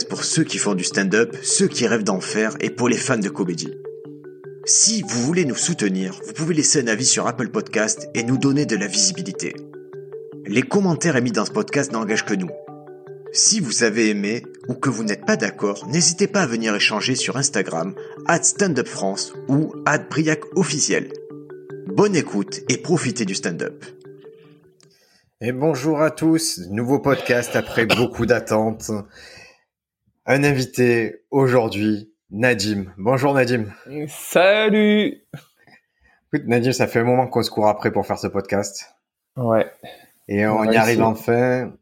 pour ceux qui font du stand-up, ceux qui rêvent d'en faire et pour les fans de comédie? Si vous voulez nous soutenir, vous pouvez laisser un avis sur Apple Podcast et nous donner de la visibilité. Les commentaires émis dans ce podcast n'engagent que nous. Si vous avez aimé ou que vous n'êtes pas d'accord, n'hésitez pas à venir échanger sur Instagram, at standupfrance ou at briac officiel. Bonne écoute et profitez du stand-up. Et bonjour à tous, nouveau podcast après beaucoup d'attentes un invité aujourd'hui, Nadim. Bonjour Nadim. Salut. Écoute Nadim, ça fait un moment qu'on se court après pour faire ce podcast. Ouais. Et on, y arrive enfin.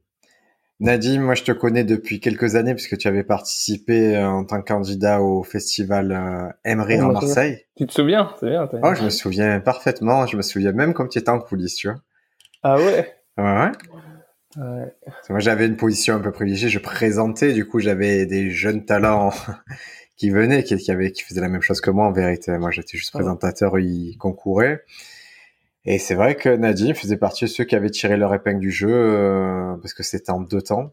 Nadim, moi je te connais depuis quelques années puisque tu avais participé euh, en tant que candidat au festival euh, Emery à Marseille. Tu te souviens? C'est bien. Oh, je me souviens parfaitement. Je me souviens même comme tu étais en coulisses, tu vois. Ah ouais. Ouais. Ouais. Moi, j'avais une position un peu privilégiée. Je présentais, du coup, j'avais des jeunes talents qui venaient, qui, qui, avaient, qui faisaient la même chose que moi en vérité. Moi, j'étais juste présentateur, ils concouraient. Et c'est vrai que Nadine faisait partie de ceux qui avaient tiré leur épingle du jeu euh, parce que c'était en deux temps.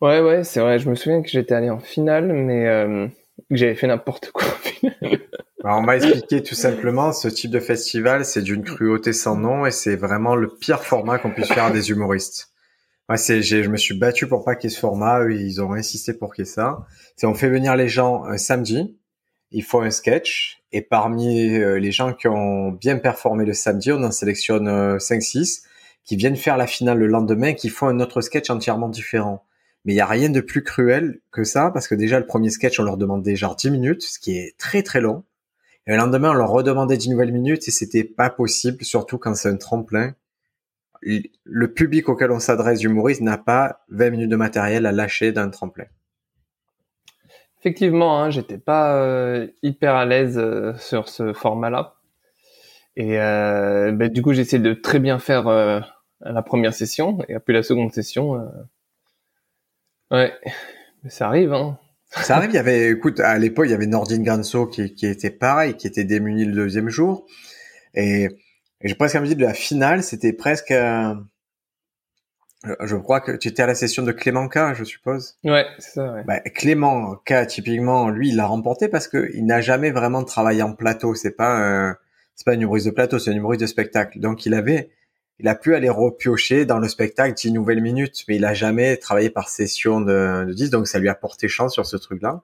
Ouais, ouais, c'est vrai. Je me souviens que j'étais allé en finale, mais euh, que j'avais fait n'importe quoi en finale. Bah, on m'a expliqué tout simplement, ce type de festival, c'est d'une cruauté sans nom et c'est vraiment le pire format qu'on puisse faire à des humoristes. Moi, c'est, je me suis battu pour pas qu'il y ait ce format, ils ont insisté pour qu'il y ait ça. C'est on fait venir les gens un samedi, il faut un sketch et parmi euh, les gens qui ont bien performé le samedi, on en sélectionne 5-6 euh, qui viennent faire la finale le lendemain, qui font un autre sketch entièrement différent. Mais il y a rien de plus cruel que ça, parce que déjà le premier sketch, on leur demandait genre 10 minutes, ce qui est très très long. Et le lendemain, on leur redemandait 10 nouvelles minutes et c'était pas possible, surtout quand c'est un tremplin. Le public auquel on s'adresse humoriste n'a pas 20 minutes de matériel à lâcher d'un tremplin. Effectivement, hein, j'étais pas euh, hyper à l'aise euh, sur ce format-là. Et euh, bah, du coup, j'ai de très bien faire la première session et après la seconde session. Ouais, mais ça arrive, hein. Ça arrive, il y avait, écoute, à l'époque, il y avait Nordine Ganso qui, qui était pareil, qui était démuni le deuxième jour. Et, j'ai presque envie de la finale, c'était presque, euh, je crois que tu étais à la session de Clément K, je suppose. Ouais, c'est ça, ouais. Bah, Clément K, typiquement, lui, il l'a remporté parce que il n'a jamais vraiment travaillé en plateau. C'est pas un, c'est pas un humoriste de plateau, c'est un humoriste de spectacle. Donc, il avait, il a pu aller repiocher dans le spectacle 10 nouvelles minutes, mais il a jamais travaillé par session de, de 10, donc ça lui a porté chance sur ce truc-là.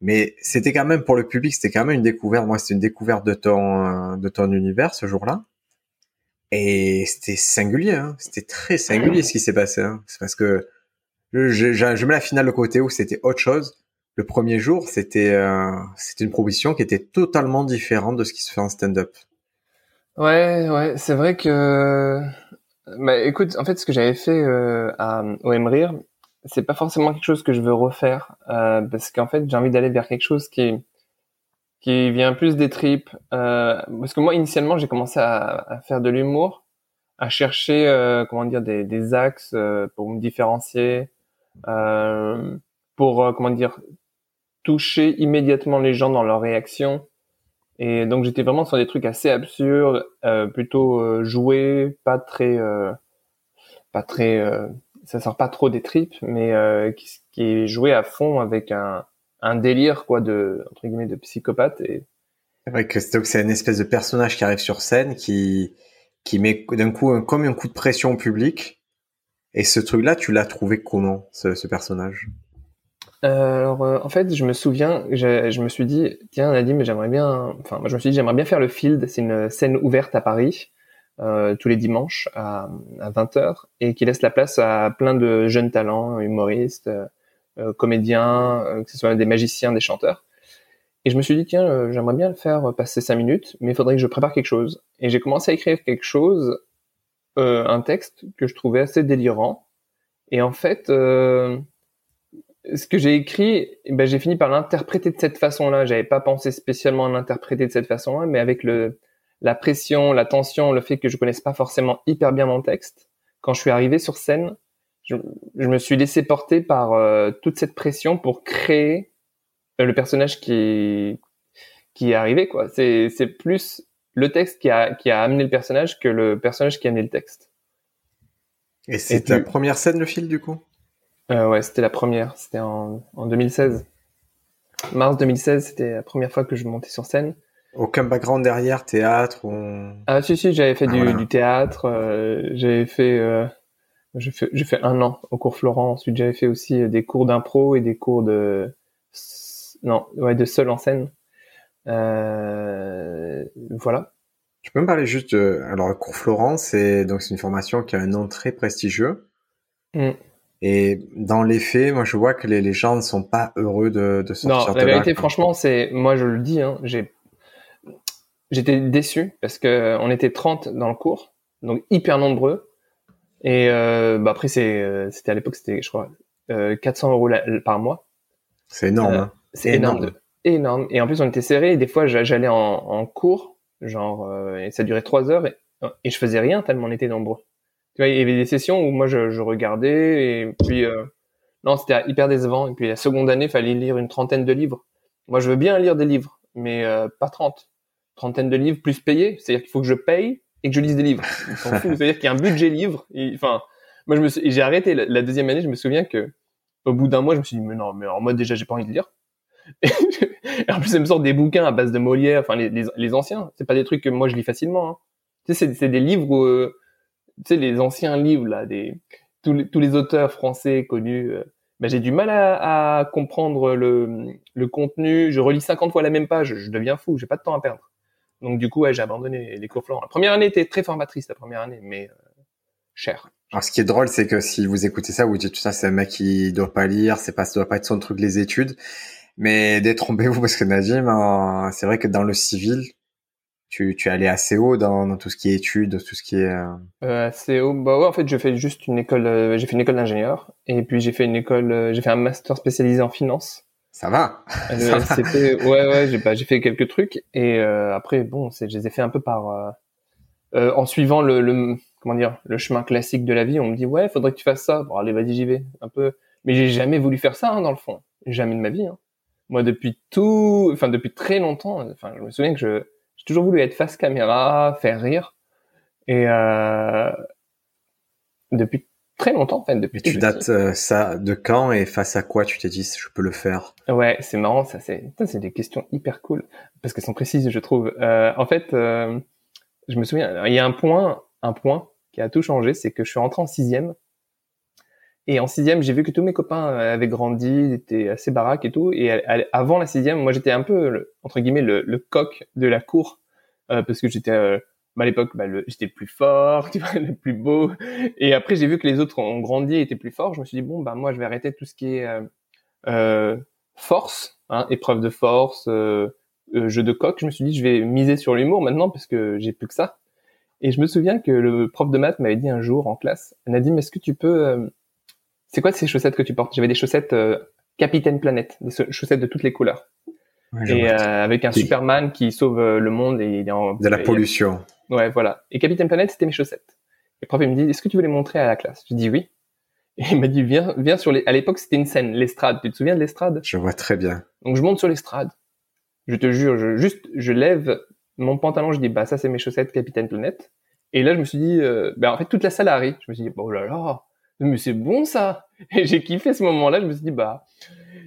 Mais c'était quand même pour le public, c'était quand même une découverte. Moi, c'était une découverte de ton univers ce jour-là, et c'était singulier. Hein. C'était très singulier ce qui s'est passé. Hein. C'est parce que je, je, je, mets la finale de côté où c'était autre chose. Le premier jour, c'était euh, c'était une proposition qui était totalement différente de ce qui se fait en stand-up. Ouais, ouais, c'est vrai que. Bah, écoute, en fait, ce que j'avais fait euh, à, au c'est pas forcément quelque chose que je veux refaire, euh, parce qu'en fait, j'ai envie d'aller vers quelque chose qui qui vient plus des tripes. Euh, parce que moi, initialement, j'ai commencé à, à, faire de l'humour, à chercher, euh, comment dire, des, des axes euh, pour me différencier, euh, pour, comment dire, toucher immédiatement les gens dans leurs réactions. Et donc j'étais vraiment sur des trucs assez absurdes, euh, plutôt euh, joués, pas très, euh, pas très, euh, ça sort pas trop des tripes, mais euh, qui, qui, est joué à fond avec un, un délire quoi de entre guillemets de psychopathe. C'est vrai que c'est une espèce de personnage qui arrive sur scène qui qui met d'un coup comme un coup de pression au public. Et ce truc-là, tu l'as trouvé comment ce, ce personnage? Euh, alors, euh, en fait, je me souviens, je, je me suis dit, tiens, Nadim, j'aimerais bien, enfin, moi, je me suis dit, j'aimerais bien faire le field. C'est une scène ouverte à Paris, euh, tous les dimanches à, à 20h, et qui laisse la place à plein de jeunes talents, humoristes, euh, comédiens, que ce soit des magiciens, des chanteurs. Et je me suis dit, tiens, j'aimerais bien le faire passer cinq minutes, mais il faudrait que je prépare quelque chose. Et j'ai commencé à écrire quelque chose, un texte que je trouvais assez délirant. Et en fait, ce que j'ai écrit, eh ben, j'ai fini par l'interpréter de cette façon-là. J'avais pas pensé spécialement à l'interpréter de cette façon-là, mais avec le, la pression, la tension, le fait que je connaisse pas forcément hyper bien mon texte, quand je suis arrivé sur scène, je, je me suis laissé porter par euh, toute cette pression pour créer euh, le personnage qui qui est arrivé quoi. C'est c'est plus le texte qui a qui a amené le personnage que le personnage qui a amené le texte. Et c'est ta première scène le fil du coup? Euh, Ouais, c'était la première. C'était en, en 2016. Mars 2016, c'était la première fois que je montais sur scène. Aucun background derrière, théâtre ou... Ah si si, j'avais fait du, du, théâtre, euh, j'avais fait, euh, j'ai fait, j'ai fait un an au cours Florent. Ensuite, j'avais fait aussi des cours d'impro et des cours de, non, ouais, de seul en scène. Euh, voilà. Tu peux me parler juste de, alors le cours Florent, c'est donc c'est une formation qui a un nom très prestigieux. Mm. Et dans les faits, moi je vois que les, les gens ne sont pas heureux de, de sortir non, la vérité, franchement, c'est, moi je le dis, hein, j'ai j'étais déçu parce que on était 30 dans le cours, donc hyper nombreux. Et euh, bah après, c'est, euh, c'était à l'époque, c'était, je crois, euh, 400 euros par mois. C'est énorme. Euh, hein. C'est énorme. énorme. Et en plus, on était serré. Et des fois, j'allais en, en, cours, genre, euh, et ça durait trois heures, et, et, je faisais rien tellement on était nombreux. Tu vois, il y avait des sessions où moi, je, je regardais, et puis, non, c'était hyper décevant. Et puis, la seconde année, il fallait lire une trentaine de livres. Moi, je veux bien lire des livres, mais pas 30 trentaine de livres plus payés. C'est-à-dire qu'il faut que je paye et que je lise des livres. C'est-à-dire qu'il y a un budget livre. Enfin, moi, je me suis, j'ai arrêté la, deuxième année. Je me souviens que au bout d'un mois, je me suis dit, mais non, mais en mode déjà, j'ai pas envie de lire. et en plus, ça me sort des bouquins à base de Molière, enfin les, les, les anciens. C'est pas des trucs que moi je lis facilement. Hein. Tu sais, c'est des livres, où, euh, tu sais, les anciens livres là, des tous les, auteurs français connus. Ben, j'ai du mal à, à comprendre le, le, contenu. Je relis 50 fois la même page, je deviens fou. J'ai pas de temps à perdre. Donc du coup, ouais, j'ai abandonné les cours. La première année était très formatrice, la première année, mais euh, cher. Alors ce qui est drôle, c'est que si vous écoutez ça, vous dites ça, c'est un mec qui doit pas lire, c'est pas, ça doit pas être son truc les études. Mais détrompez-vous parce que Nadim, c'est vrai que dans le civil, tu, tu es allé assez haut dans, dans tout ce qui est études, tout ce qui est. Euh... Euh, assez haut, bah ouais, en fait, j'ai fait juste une école, euh, j'ai fait une école d'ingénieur et puis j'ai fait une école, euh, j'ai fait un master spécialisé en finance. Ça va. Euh, ouais ouais j'ai bah, j'ai fait quelques trucs et euh, après bon c'est je les ai fait un peu par euh, euh, en suivant le, le, comment dire le chemin classique de la vie on me dit ouais faudrait que tu fasses ça bon allez vas-y j'y vais un peu mais j'ai jamais voulu faire ça hein, dans le fond jamais de ma vie hein. moi depuis tout enfin depuis très longtemps enfin je me souviens que je j'ai toujours voulu être face caméra faire rire et euh, depuis très longtemps en fait depuis. tu dates euh, ça de quand et face à quoi tu t'es dit je peux le faire? Ouais, c'est marrant, ça c'est c'est des questions hyper cool parce qu'elles sont précises, je trouve. Euh, en fait, je me souviens, il y a un point, un point qui a tout changé, c'est que je suis rentré en sixième. Et en sixième, j'ai vu que tous mes copains avaient grandi, étaient assez baraques et tout. Et avant la sixième, moi j'étais un peu entre guillemets le, coq de la cour parce que j'étais bah, à l'époque, bah, j'étais le plus fort, tu vois, le plus beau. Et après, j'ai vu que les autres ont grandi et étaient plus forts. Je me suis dit bon, bah moi, je vais arrêter tout ce qui est euh, euh force, hein, épreuve de force, euh, euh, jeu de coq. Je me suis dit je vais miser sur l'humour maintenant parce que j'ai plus que ça. Et je me souviens que le prof de maths m'avait dit un jour en classe, Nadim, est-ce que tu peux, euh, c'est quoi ces chaussettes que tu portes? J'avais des chaussettes Capitaine Planète, des chaussettes de toutes les couleurs. et avec un Superman qui sauve le monde et il est en de la pollution. Ouais, voilà. Et Capitaine Planète, c'était mes chaussettes. Et le prof, il me dit, est-ce que tu veux les montrer à la classe? Je dis oui. Et il m'a dit, viens, viens sur les... À l'époque, c'était une scène, l'estrade. Tu te souviens de l'estrade? Je vois très bien. Donc, je monte sur l'estrade. Je te jure, je, juste, je lève mon pantalon, je dis, bah, ça, c'est mes chaussettes Capitaine Planète. Et là, je me suis dit, euh, bah, en fait, toute la salle a ri. Je me suis dit, oh là là, mais c'est bon, ça Et j'ai kiffé ce moment-là. Je me suis dit, bah...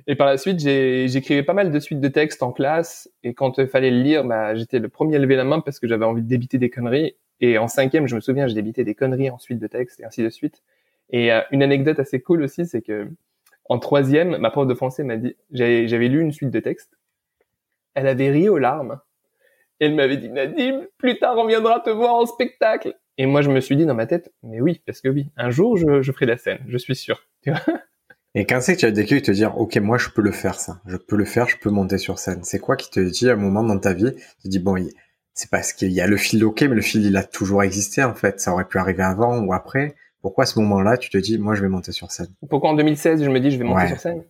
Et par la suite, j'écrivais pas mal de suites de textes en classe. Et quand il fallait le lire, bah, j'étais le premier à lever la main parce que j'avais envie de débiter des conneries. Et en cinquième, je me souviens, je débitais des conneries en suite de textes et ainsi de suite. Et euh, une anecdote assez cool aussi, c'est que en troisième, ma prof de français m'a dit, j'avais lu une suite de textes. Elle avait ri aux larmes. Et elle m'avait dit, Nadim, plus tard on viendra te voir en spectacle. Et moi, je me suis dit dans ma tête, mais oui, parce que oui, un jour, je, je ferai la scène, je suis sûr. Tu vois et quand c'est que tu as déclic te dire, ok, moi je peux le faire ça, je peux le faire, je peux monter sur scène. C'est quoi qui te dit à un moment dans ta vie, tu te dis bon, c'est parce qu'il y a le fil ok, mais le fil il a toujours existé en fait. Ça aurait pu arriver avant ou après. Pourquoi à ce moment-là tu te dis, moi je vais monter sur scène? Pourquoi en 2016 je me dis je vais monter sur scène?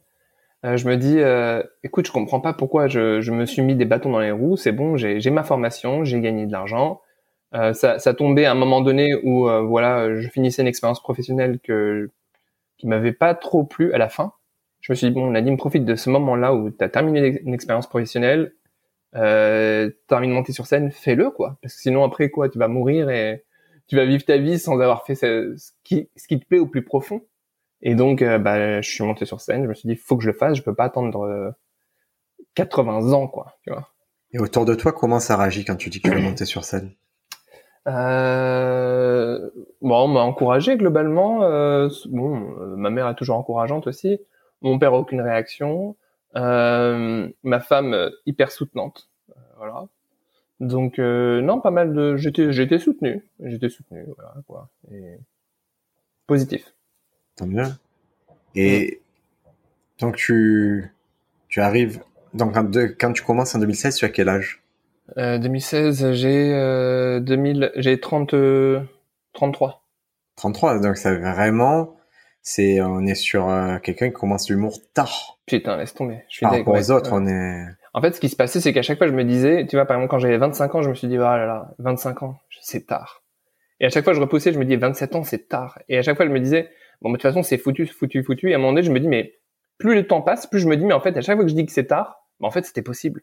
Euh, Je me dis, euh, écoute, je comprends pas pourquoi je, je, me suis mis des bâtons dans les roues. C'est bon, j'ai ma formation, j'ai gagné de l'argent. Euh, ça, ça tombait à un moment donné où euh, voilà, je finissais une expérience professionnelle que qui m'avait pas trop plu à la fin. Je me suis dit, bon, Nadim, profite de ce moment-là où tu as terminé une expérience professionnelle, euh, de monter sur scène, fais-le, quoi. Parce que sinon, après, quoi, tu vas mourir et tu vas vivre ta vie sans avoir fait ce, qui, ce qui te plaît au plus profond. Et donc, euh, bah, je suis monté sur scène. Je me suis dit, faut que je le fasse. Je peux pas attendre 80 ans, quoi. Tu vois. Et autour de toi, comment ça réagit quand tu dis que tu veux monter sur scène? Euh, Bon, on m'a encouragé globalement. Euh, bon, ma mère est toujours encourageante aussi. Mon père a aucune réaction. Euh, ma femme hyper soutenante. voilà. Donc non, pas mal de. J'étais, j'étais soutenu. J'étais soutenu. Voilà quoi. Et... Positif. Tant mieux. Et donc tu tu arrives donc quand, tu commences en 2016, tu as quel âge? Euh, 2016, j'ai euh, 2000, j'ai 30, 33. 33, donc c'est vraiment, c'est, on est sur euh, quelqu'un qui commence l'humour tard. Putain, laisse tomber. Je suis Par rapport aux autres, on est. En fait, ce qui se passait, c'est qu'à chaque fois, je me disais, tu vois, par exemple, quand j'avais 25 ans, je me suis dit, oh là là, 25 ans, c'est tard. Et à chaque fois, je repoussais, je me disais, 27 ans, c'est tard. Et à chaque fois, je me disais, bon, de toute façon, c'est foutu, foutu, foutu. Et à un moment donné, je me dis, mais plus le temps passe, plus je me dis, mais en fait, à chaque fois que je dis que c'est tard, en fait, c'était possible.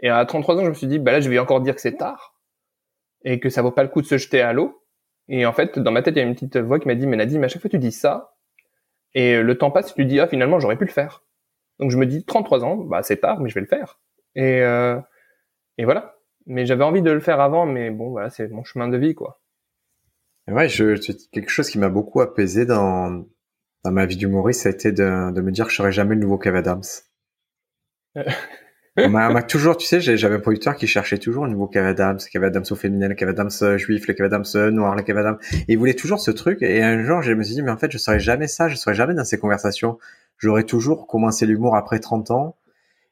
Et à 33 ans, je me suis dit, bah là, je vais encore dire que c'est tard et que ça vaut pas le coup de se jeter à l'eau. Et en fait, dans ma tête, il y a une petite voix qui m'a dit, mais Nadine, à chaque fois tu dis ça, et le temps passe, tu dis, ah, finalement, j'aurais pu le faire. Donc je me dis, 33 ans, bah c'est tard, mais je vais le faire. Et, euh, et voilà. Mais j'avais envie de le faire avant, mais bon, voilà, c'est mon chemin de vie, quoi. Ouais, je, quelque chose qui m'a beaucoup apaisé dans, dans ma vie d'humoriste, ça a été de, de me dire que je serais jamais le nouveau Kev Adams on m'a toujours, tu sais, j'avais un producteur qui cherchait toujours un nouveau Kev Adams, Kev Adams au féminin, le Kev Adams euh, juif, le Kev Adams euh, noir, le Kev Adams. Et il voulait toujours ce truc. Et un jour, je me suis dit, mais en fait, je serais jamais ça, je serais jamais dans ces conversations. J'aurais toujours commencé l'humour après 30 ans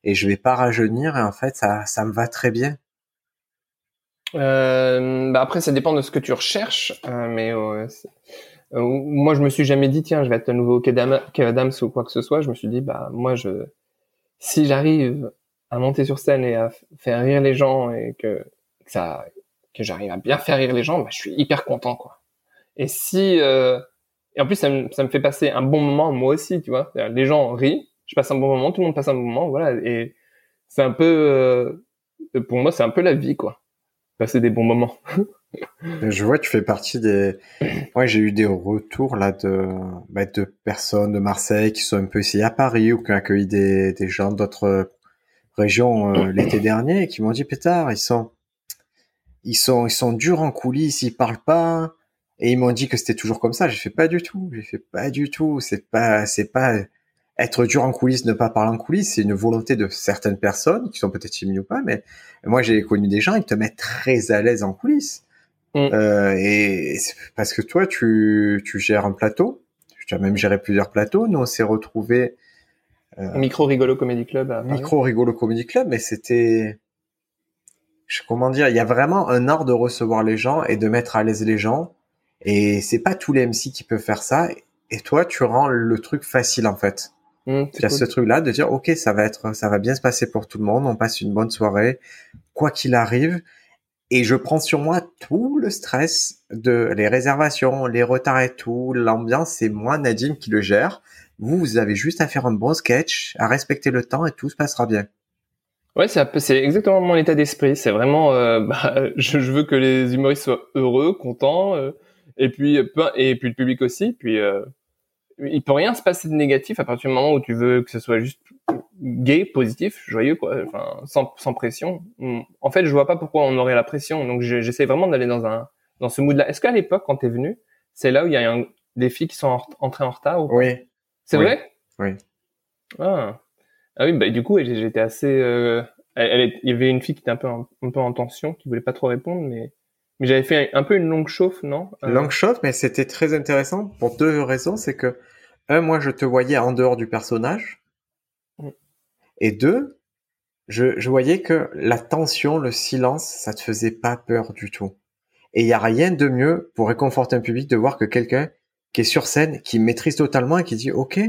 et je vais pas rajeunir. Et en fait, ça, ça me va très bien. Euh, bah après, ça dépend de ce que tu recherches, euh, mais euh, moi, je me suis jamais dit, tiens, je vais être un nouveau Kev Adams ou quoi que ce soit. Je me suis dit, bah moi, je si j'arrive à monter sur scène et à faire rire les gens et que, ça que j'arrive à bien faire rire les gens, bah, je suis hyper content quoi. Et si euh, et en plus ça me, ça me fait passer un bon moment moi aussi, tu vois. Les gens rient, je passe un bon moment, tout le monde passe un bon moment, voilà. Et c'est un peu euh, pour moi c'est un peu la vie quoi. Passer des bons moments. Je vois, tu fais partie des. Ouais, j'ai eu des retours là de bah, de personnes de Marseille qui sont un peu essayées à Paris ou qui ont accueilli des, des gens d'autres régions euh, l'été dernier qui m'ont dit pétard, ils sont ils sont ils sont durs en coulisses, ils parlent pas et ils m'ont dit que c'était toujours comme ça. J'ai fait pas du tout, j'ai fait pas du tout. C'est pas c'est pas être dur en coulisses, ne pas parler en coulisses, c'est une volonté de certaines personnes qui sont peut-être timides ou pas, mais moi j'ai connu des gens qui te mettent très à l'aise en coulisses. Mm. Euh, et parce que toi, tu, tu gères un plateau. Tu as même géré plusieurs plateaux. Nous, on s'est retrouvés. Euh, Micro Rigolo Comedy Club. Micro Rigolo Comedy Club, mais c'était. Comment dire Il y a vraiment un art de recevoir les gens et de mettre à l'aise les gens. Et c'est pas tous les MC qui peuvent faire ça. Et toi, tu rends le truc facile en fait. Mm, tu as ce truc-là de dire, ok, ça va être, ça va bien se passer pour tout le monde. On passe une bonne soirée, quoi qu'il arrive et je prends sur moi tout le stress de les réservations, les retards et tout, l'ambiance, c'est moi Nadine qui le gère. Vous, vous avez juste à faire un bon sketch, à respecter le temps et tout se passera bien. Ouais, c'est exactement mon état d'esprit. C'est vraiment, euh, bah, je, veux que les humoristes soient heureux, contents, euh, et puis et puis le public aussi. Puis euh, il peut rien se passer de négatif à partir du moment où tu veux que ce soit juste gay, positif, joyeux, quoi, enfin, sans, sans pression. En fait, je vois pas pourquoi on aurait la pression. Donc, j'essaie vraiment d'aller dans un, dans ce mood-là. Est-ce qu'à l'époque, quand t'es venu, c'est là où il y a un, des filles qui sont entrées en retard ou Oui. C'est vrai? Oui. Ah. ah oui, bah du coup, j'étais assez. Euh, elle, il y avait une fille qui était un peu, en, un peu en tension, qui voulait pas trop répondre, mais mais j'avais fait un, peu une longue chauffe, non? Euh... Longue chauffe, mais c'était très intéressant pour deux raisons. C'est que un, moi, je te voyais en dehors du personnage. Et deux, je, je voyais que la tension, le silence, ça te faisait pas peur du tout. Et il y a rien de mieux pour réconforter un public de voir que quelqu'un qui est sur scène, qui maîtrise totalement et qui dit OK,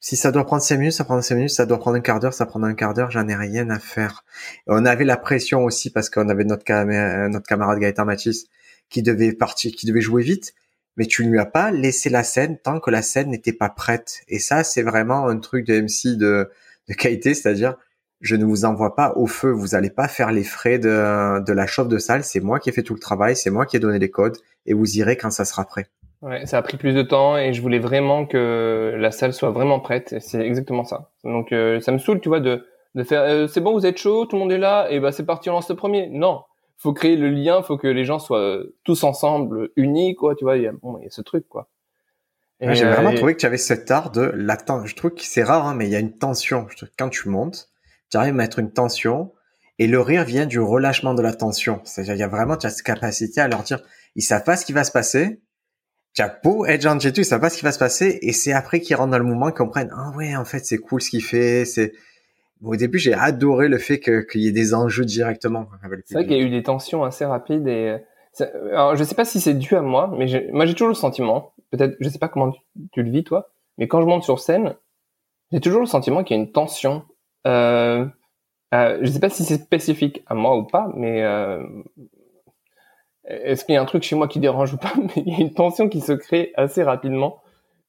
si ça doit prendre cinq minutes, ça prend cinq minutes, ça doit prendre un quart d'heure, ça prend un quart d'heure, j'en ai rien à faire. On avait la pression aussi parce qu'on avait notre, camarade Gaëtan Mathis qui devait partir, qui devait jouer vite, mais tu ne lui as pas laissé la scène tant que la scène n'était pas prête. Et ça, c'est vraiment un truc de MC de, de qualité, c'est-à-dire je ne vous envoie pas au feu, vous n'allez pas faire les frais de, de la chauffe de salle, c'est moi qui ai fait tout le travail, c'est moi qui ai donné les codes, et vous irez quand ça sera prêt. Ouais, ça a pris plus de temps et je voulais vraiment que la salle soit vraiment prête. C'est exactement ça. Donc euh, ça me saoule, tu vois, de, de faire. Euh, c'est bon, vous êtes chaud, tout le monde est là, et bah c'est parti, on lance le premier. Non, faut créer le lien, faut que les gens soient tous ensemble, unis, quoi. Tu vois, il y a, bon, il y a ce truc, quoi. J'ai vraiment trouvé que tu avais cet art de la Je trouve que c'est rare, hein, mais il y a une tension. Quand tu montes, tu arrives à mettre une tension et le rire vient du relâchement de la tension. C'est-à-dire, il y a vraiment, tu as cette capacité à leur dire, ils savent pas ce qui va se passer. Tu as beau être gentil ils savent pas ce qui va se passer. Et c'est après qu'ils rentrent dans le mouvement qu'ils comprennent, ah ouais, en fait, c'est cool ce qu'il fait. C'est, au début, j'ai adoré le fait qu'il y ait des enjeux directement. C'est vrai qu'il y a eu des tensions assez rapides et, alors, je sais pas si c'est dû à moi, mais moi, j'ai toujours le sentiment, peut-être, je sais pas comment tu, le vis, toi, mais quand je monte sur scène, j'ai toujours le sentiment qu'il y a une tension. Euh, euh, je sais pas si c'est spécifique à moi ou pas, mais euh, est-ce qu'il y a un truc chez moi qui dérange ou pas Mais il y a une tension qui se crée assez rapidement.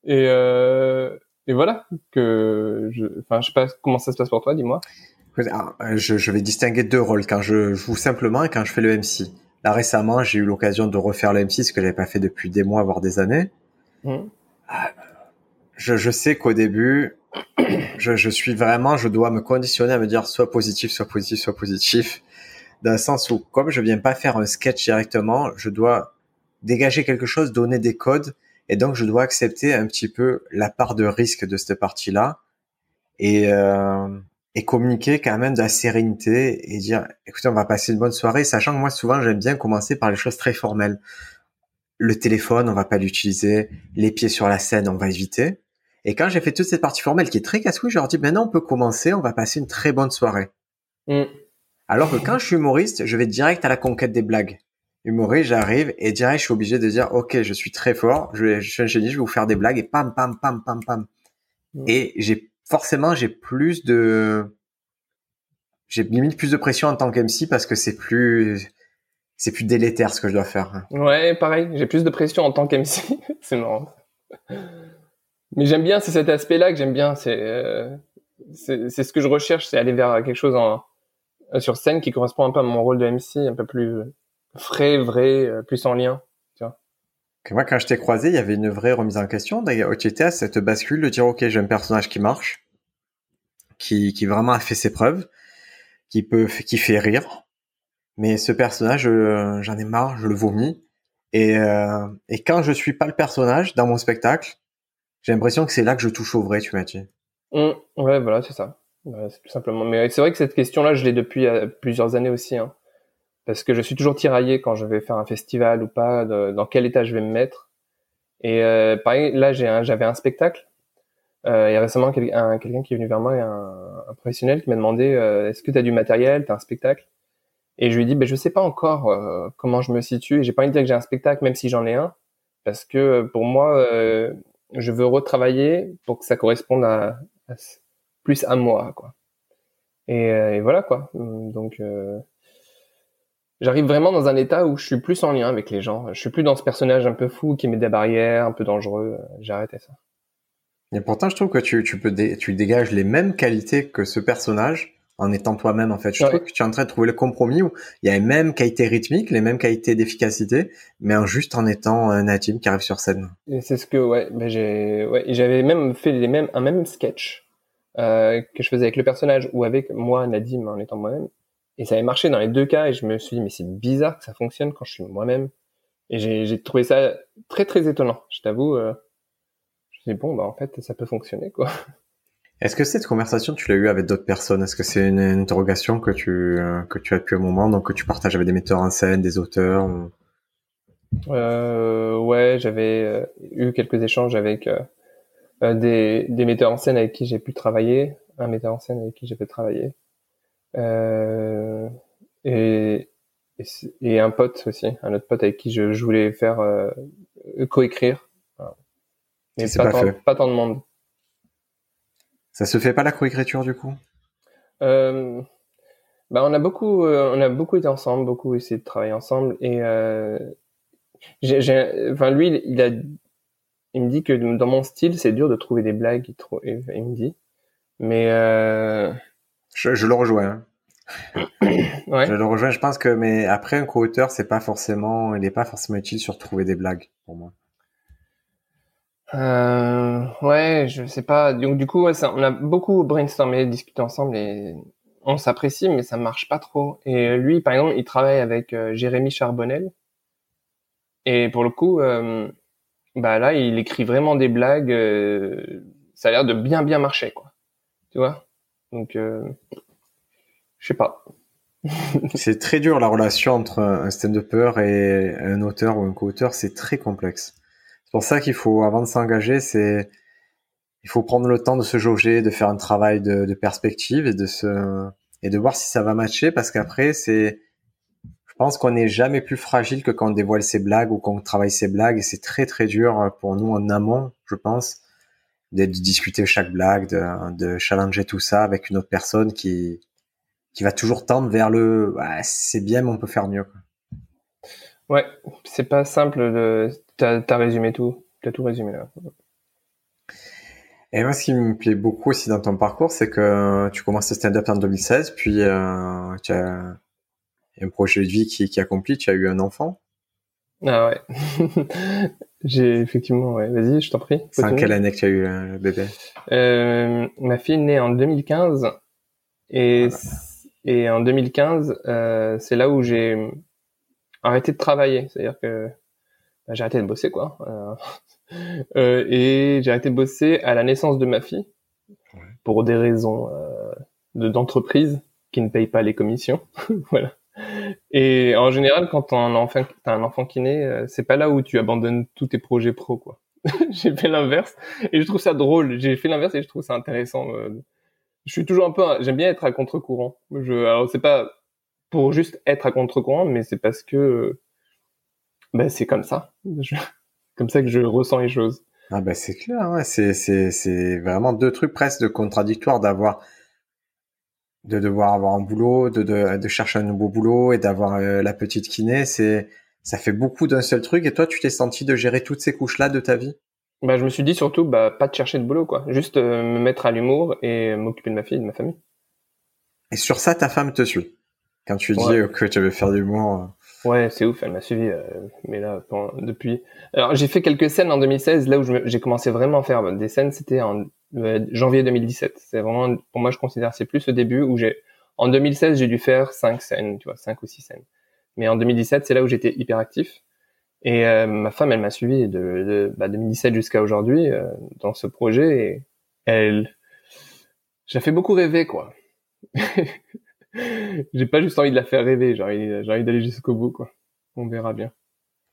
Et, euh, et voilà que je, enfin, je sais pas comment ça se passe pour toi. Dis-moi. Ah, je, je, vais distinguer deux rôles quand je joue simplement et quand je fais le MC. Là récemment, j'ai eu l'occasion de refaire le MC, ce que j'avais pas fait depuis des mois, voire des années. Mmh. Ah, je, je sais qu'au début, je, je, suis vraiment, je dois me conditionner à me dire soit positif, soit positif, soit positif, dans le sens où comme je viens pas faire un sketch directement, je dois dégager quelque chose, donner des codes, et donc je dois accepter un petit peu la part de risque de cette partie-là et euh, et communiquer quand même de la sérénité et dire écoutez on va passer une bonne soirée, sachant que moi souvent j'aime bien commencer par les choses très formelles. Le téléphone, on va pas l'utiliser. Les pieds sur la scène, on va éviter. Et quand j'ai fait toute cette partie formelle qui est très casse-couille, je leur dis maintenant on peut commencer, on va passer une très bonne soirée. Mm. Alors que quand je suis humoriste, je vais direct à la conquête des blagues. Humoriste, j'arrive et direct je suis obligé de dire ok je suis très fort, je, je suis un génie, je vais vous faire des blagues et pam pam pam pam pam. Mm. Et j'ai forcément j'ai plus de j'ai limite plus de pression en tant qu'MC parce que c'est plus c'est plus délétère ce que je dois faire. Ouais, pareil, j'ai plus de pression en tant qu'MC, c'est marrant. Mais j'aime bien, c'est cet aspect-là que j'aime bien. C'est euh, c'est ce que je recherche, c'est aller vers quelque chose en, sur scène qui correspond un peu à mon rôle de MC, un peu plus frais, vrai, euh, plus en lien. Tu vois. moi, quand je t'ai croisé, il y avait une vraie remise en question. D'ailleurs, tu étais à cette bascule de dire, ok, j'ai un personnage qui marche, qui, qui vraiment a fait ses preuves, qui peut, qui fait rire. Mais ce personnage, j'en ai marre, je le vomis. Et, euh, et quand je suis pas le personnage dans mon spectacle, j'ai l'impression que c'est là que je touche au vrai, tu m'as dit. Mmh, ouais, voilà, c'est ça. C'est tout simplement. Mais c'est vrai que cette question-là, je l'ai depuis euh, plusieurs années aussi. Hein. Parce que je suis toujours tiraillé quand je vais faire un festival ou pas, dans quel état je vais me mettre. Et euh, pareil, là, j'avais un, spectacle. Euh, il y a récemment quelqu'un qui est venu vers moi, un, un professionnel qui m'a demandé euh, est-ce que tu as du matériel, tu as un spectacle? Et je lui ai dit ben, je sais pas encore euh, comment je me situe. Et j'ai pas envie de dire que j'ai un spectacle, même si j'en ai un. Parce que pour moi, je veux retravailler pour que ça corresponde à, plus à moi, quoi. Et, euh, et, voilà, quoi. Donc, euh, j'arrive vraiment dans un état où je suis plus en lien avec les gens. Je suis plus dans ce personnage un peu fou qui met des barrières, un peu dangereux. J'ai arrêté ça. Et pourtant, je trouve que tu, tu peux tu dégages les mêmes qualités que ce personnage en étant toi-même en fait. Je trouve que tu es en train de trouver le compromis où il y a les mêmes qualités rythmiques, les mêmes qualités d'efficacité, mais en juste en étant un qui arrive sur scène. Et c'est ce que ouais, ben j'ai ouais, j'avais même fait les mêmes un même sketch euh, que je faisais avec le personnage ou avec moi Nadim en étant moi-même et ça avait marché dans les deux cas et je me suis dit mais c'est bizarre que ça fonctionne quand je suis moi-même et j'ai trouvé ça très très étonnant. Je t'avoue euh, je me suis dit bon bah en fait ça peut fonctionner quoi. Est-ce que cette conversation, tu l'as eu avec d'autres personnes? Est-ce que c'est une interrogation que tu euh, que tu as depuis un moment, donc que tu partages avec des metteurs en scène, des auteurs euh, Ouais, j'avais eu quelques échanges avec des, des metteurs en scène avec qui j'ai pu travailler, un metteur en scène avec qui j'ai pu travailler, et, et, un pote aussi, un autre pote avec qui je, je voulais faire coécrire. Mais pas, pas, pas tant de monde. Ça se fait pas la coécriture du coup? Euh, bah on a beaucoup, euh, on a beaucoup été ensemble, beaucoup essayé de travailler ensemble et euh, enfin lui il a, il me dit que dans mon style c'est dur de trouver des blagues, il, il me dit, mais euh... je, je, le rejoins. Hein. ouais. Je le rejoins. Je pense que mais après un co-auteur c'est pas forcément, il est pas forcément utile sur trouver des blagues pour moi. euh, Ouais, je sais pas. Donc du coup, ouais, ça, on a beaucoup brainstormé, discuté ensemble et on s'apprécie, mais ça marche pas trop. Et lui, par exemple, il travaille avec euh, Jérémy Charbonnel. Et pour le coup, euh, bah là, il écrit vraiment des blagues. Euh, ça a l'air de bien bien marcher, quoi. Tu vois? Donc, euh, je sais pas. c'est très dur la relation entre un stand-upper et un auteur ou un co-auteur. C'est très complexe. C'est pour ça qu'il faut, avant de s'engager, c'est il faut prendre le temps de se jauger, de faire un travail de, de perspective et de se et de voir si ça va matcher parce qu'après c'est pense qu'on n'est jamais plus fragile que quand on dévoile ses blagues ou qu'on travaille ses blagues et c'est très très dur pour nous en amont, je pense, de discuter chaque blague, de, de challenger tout ça avec une autre personne qui qui va toujours tendre vers le bah, c'est bien mais on peut faire mieux. Ouais, c'est pas simple de t'as as résumé tout, t'as tout résumé là. Et moi, ce qui me plaît beaucoup aussi dans ton parcours, c'est que tu commences le stand-up en 2016, puis euh, tu as un projet de vie qui, qui accompli, tu as eu un enfant? Ah ouais. J'ai effectivement, ouais. Vas-y, je t'en prie. C'est en quelle année que tu as eu le bébé? Euh, Ma fille est née en 2015 et et en 2015, euh, c'est là où j'ai arrêté de travailler, c'est-à-dire que bah, j'ai arrêté de bosser quoi. Euh, euh, et j'ai arrêté de bosser à la naissance de ma fille pour des raisons de d'entreprise qui ne payent pas les commissions. voilà. Et en général, quand t'as un enfant, qui naît, euh, c'est pas là où tu abandonnes tous tes projets pro, quoi. j'ai fait l'inverse et je trouve ça drôle. J'ai fait l'inverse et je trouve ça intéressant. Euh. Je suis toujours un peu, j'aime bien être à contre-courant. Je, alors c'est pas pour juste être à contre-courant, mais c'est parce que, ben c'est comme ça. Comme ça que je ressens les choses. Ah bah c'est clair, ouais. c'est c'est c'est vraiment deux trucs presque contradictoires d'avoir de devoir avoir un boulot, de de, de chercher un nouveau boulot et d'avoir euh, la petite kiné, c'est ça fait beaucoup d'un seul truc. Et toi, tu t'es senti de gérer toutes ces couches là de ta vie? Bah je me suis dit surtout bah pas de chercher de boulot quoi, juste euh, me mettre à l'humour et m'occuper de ma fille, de ma famille. Et sur ça, ta femme te suit? Quand tu dis que tu veux faire de l'humour. Euh, Ouais, c'est ouf, elle m'a suivi, euh, mais là, depuis. Alors, j'ai fait quelques scènes en 2016, là où j'ai commencé vraiment à faire des scènes, c'était en janvier 2017. C'est vraiment, pour moi, je considère c'est plus au début où j'ai, en 2016, j'ai dû faire cinq scènes, tu vois, cinq ou six scènes. Mais en 2017, c'est là où j'étais hyper actif. Et euh, ma femme, elle m'a suivi de, de bah, 2017 jusqu'à aujourd'hui dans ce projet. Et elle, j'ai fait beaucoup rêver, quoi. j'ai pas juste envie de la faire rêver, j'ai envie, envie d'aller jusqu'au bout, quoi. On verra bien.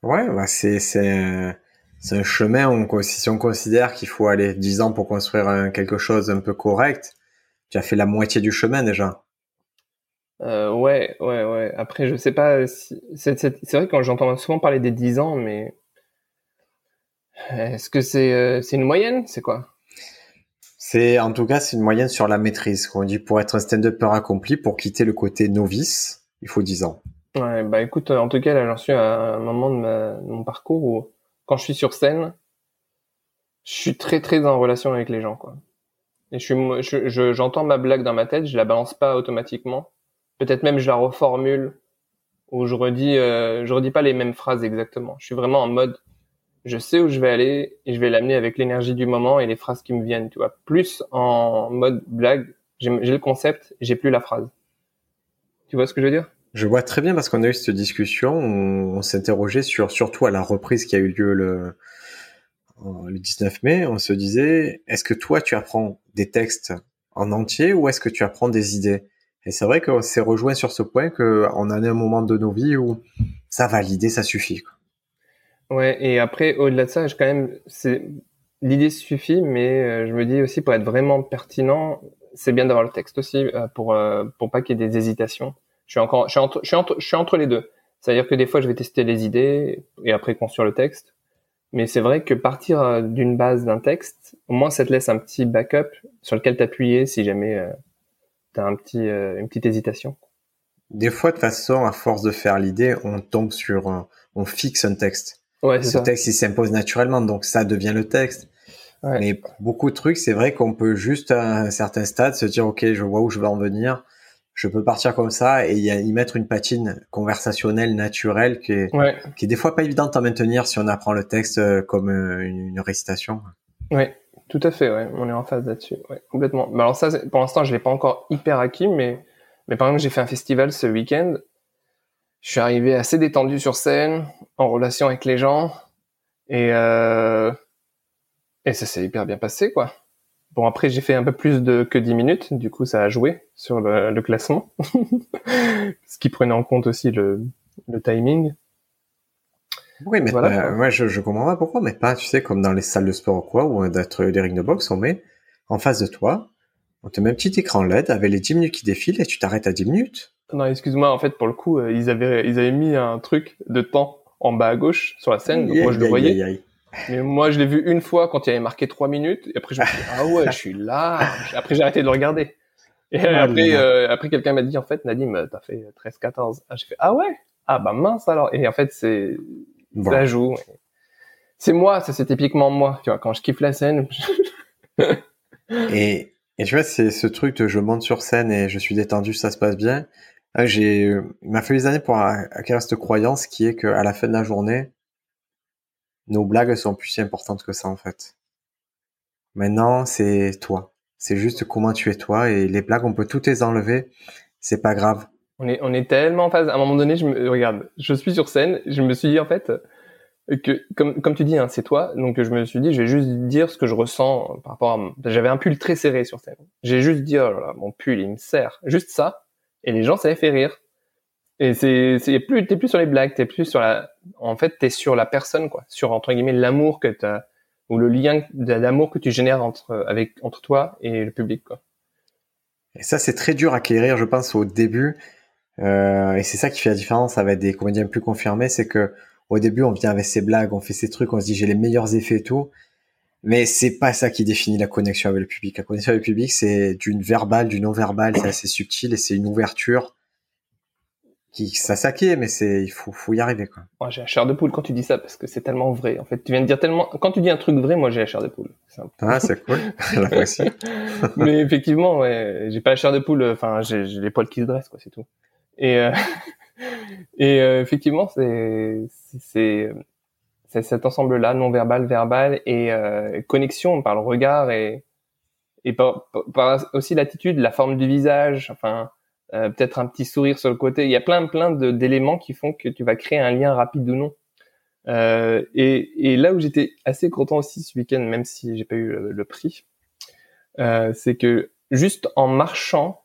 Ouais, bah c'est c'est c'est un chemin. On, si on considère qu'il faut aller 10 ans pour construire quelque chose un peu correct, tu as fait la moitié du chemin déjà. Euh, ouais, ouais, ouais. Après, je sais pas. Si... C'est vrai que j'entends souvent parler des 10 ans, mais est-ce que c'est euh, c'est une moyenne? C'est quoi? C'est en tout cas c'est une moyenne sur la maîtrise. On dit pour être un stand-upper accompli, pour quitter le côté novice, il faut 10 ans. Ouais, bah écoute, en tout cas là j'en suis à un moment de, mon parcours où quand je suis sur scène, je suis très très en relation avec les gens quoi. Et je suis, je, j'entends ma blague dans ma tête, je la balance pas automatiquement. Peut-être même je la reformule ou je redis, euh, je redis pas les mêmes phrases exactement. Je suis vraiment en mode je sais où je vais aller et je vais l'amener avec l'énergie du moment et les phrases qui me viennent, tu vois. Plus en mode blague, j'ai le concept, j'ai plus la phrase. Tu vois ce que je veux dire? Je vois très bien parce qu'on a eu cette discussion, on, s'interrogeait sur surtout à la reprise qui a eu lieu le le 19 mai, on se disait est-ce que toi tu apprends des textes en entier ou est-ce que tu apprends des idées? Et c'est vrai qu'on s'est rejoint sur ce point qu'on a un moment de nos vies où ça va l'idée, ça suffit. Quoi. Ouais, et après, au-delà de ça, je quand même, l'idée suffit, mais euh, je me dis aussi pour être vraiment pertinent, c'est bien d'avoir le texte aussi euh, pour euh, pour pas qu'il y ait des hésitations. Je suis encore, je suis entre, je suis entre, je suis entre les deux. C'est-à-dire que des fois, je vais tester les idées et après construire le texte. Mais c'est vrai que partir d'une base d'un texte, au moins, ça te laisse un petit backup sur lequel t'appuyer si jamais euh, t'as un petit, une petite hésitation. Des fois, de façon, à force de faire l'idée, on tombe sur, on fixe un texte. Ouais, ce texte, il s'impose naturellement, donc ça devient le texte. Ouais. Mais beaucoup de trucs, c'est vrai qu'on peut juste à un certain stade se dire, OK, je vois où je veux en venir. Je peux partir comme ça et y, mettre une patine conversationnelle naturelle qui est, qui est des fois pas évidente à maintenir si on apprend le texte euh, comme euh, une, récitation. Oui, tout à fait, ouais. on est en phase là-dessus, ouais, complètement. Mais alors ça, pour l'instant, je l'ai pas encore hyper acquis, mais, mais par exemple, j'ai fait un festival ce week-end. Je suis arrivé assez détendu sur scène, en relation avec les gens, et euh, et ça s'est hyper bien passé, quoi. Bon, après, j'ai fait un peu plus de que 10 minutes, du coup, ça a joué sur le, classement. Ce qui prenait en compte aussi le, le timing. Oui, mais moi, je, je comprends pas pourquoi, mais pas, tu sais, comme dans les salles de sport ou quoi, ou d'être des rings de boxe, on met en face de toi, on te met un petit écran LED avec les 10 minutes qui défilent et tu t'arrêtes à 10 minutes. Non, excuse-moi, en fait, pour le coup, euh, ils avaient, ils avaient mis un truc de temps en bas à gauche sur la scène, donc moi je le voyais. Mais moi, je l'ai vu une fois quand il avait marqué trois minutes, et après je me suis dit, ah ouais, je suis là. Après, j'ai arrêté de le regarder. Et après, euh, après quelqu'un m'a dit, en fait, Nadim, t'as fait 13-14. Ah, j'ai fait, ah ouais? Ah bah mince alors. Et en fait, c'est, ça joue. C'est moi, ça c'est typiquement moi. Tu vois, quand je kiffe la scène. et, et tu vois, c'est ce truc de je monte sur scène et je suis détendu, ça se passe bien. Ah, j'ai, il m'a fallu des années pour acquérir cette croyance qui est qu'à la fin de la journée, nos blagues sont plus importantes que ça en fait. Maintenant, c'est toi. C'est juste comment tu es toi et les blagues, on peut toutes les enlever. C'est pas grave. On est, on est tellement en phase. À un moment donné, je me regarde, je suis sur scène, je me suis dit en fait que comme comme tu dis, hein, c'est toi. Donc je me suis dit, je vais juste dire ce que je ressens par rapport à. J'avais un pull très serré sur scène. J'ai juste dit, oh là là, mon pull, il me serre. Juste ça. Et les gens, ça les fait rire. Et c'est, c'est plus, t'es plus sur les blagues, t'es plus sur la, en fait, t'es sur la personne, quoi, sur entre guillemets l'amour que t'as ou le lien d'amour que tu génères entre avec entre toi et le public, quoi. Et ça, c'est très dur à acquérir, je pense, au début. Euh, et c'est ça qui fait la différence avec des comédiens plus confirmés, c'est que au début, on vient avec ses blagues, on fait ses trucs, on se dit j'ai les meilleurs effets et tout. Mais c'est pas ça qui définit la connexion avec le public. La connexion avec le public, c'est d'une verbale, du non verbal, c'est assez subtil et c'est une ouverture qui ça s'acquiert, mais c'est il faut faut y arriver quoi. Moi j'ai la chair de poule quand tu dis ça parce que c'est tellement vrai. En fait, tu viens de dire tellement quand tu dis un truc vrai, moi j'ai la chair de poule. Ah c'est cool, l'apprécie. mais effectivement, ouais, j'ai pas la chair de poule. Enfin, j'ai les poils qui se dressent quoi, c'est tout. Et euh, et euh, effectivement, c'est c'est c'est cet ensemble là, non verbal, verbal et euh, connexion par le regard et et par, par aussi l'attitude, la forme du visage, enfin euh, peut-être un petit sourire sur le côté. Il y a plein plein d'éléments qui font que tu vas créer un lien rapide ou non. Euh, et, et, là où j'étais assez content aussi ce week-end, même si j'ai pas eu le, prix, euh, c'est que juste en marchant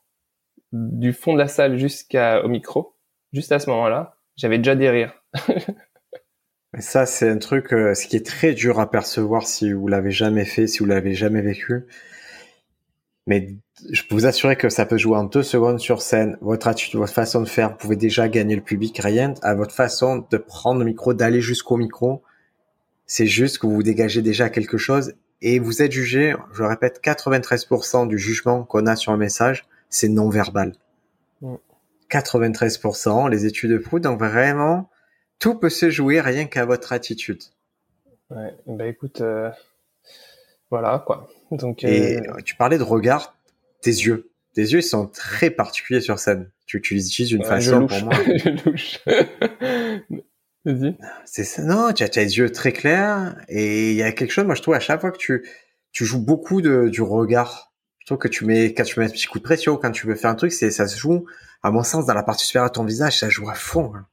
du fond de la salle jusqu'au micro, juste à ce moment-là, j'avais déjà des rires. Ça, c'est un truc, euh, ce qui est très dur à percevoir si vous l'avez jamais fait, si vous l'avez jamais vécu. Mais je peux vous assurer que ça peut jouer en deux secondes sur scène. Votre attitude, votre façon de faire, vous pouvez déjà gagner le public. Rien à votre façon de prendre le micro, d'aller jusqu'au micro. C'est juste que vous dégagez déjà quelque chose et vous êtes jugé, je répète, 93% du jugement qu'on a sur un message, c'est non verbal. 93%, les études de prouvent. Donc vraiment, tout peut se jouer rien qu'à votre attitude. Ouais, bah écoute, euh, voilà quoi. Donc, Et euh, tu parlais de regard, tes yeux. Tes yeux, ils sont très particuliers sur scène. Tu, tu les utilises d'une façon pour moi. je louche. Vas-y. C'est ça. Non, tu as, tes yeux très clairs et il y a quelque chose. Moi, je trouve à chaque fois que tu tu joues beaucoup de, du regard. Je trouve que tu mets quand tu mets un petit coup de pression, quand tu veux faire un truc, c'est ça se joue. À mon sens, dans la partie supérieure de ton visage, ça joue à fond. Hein.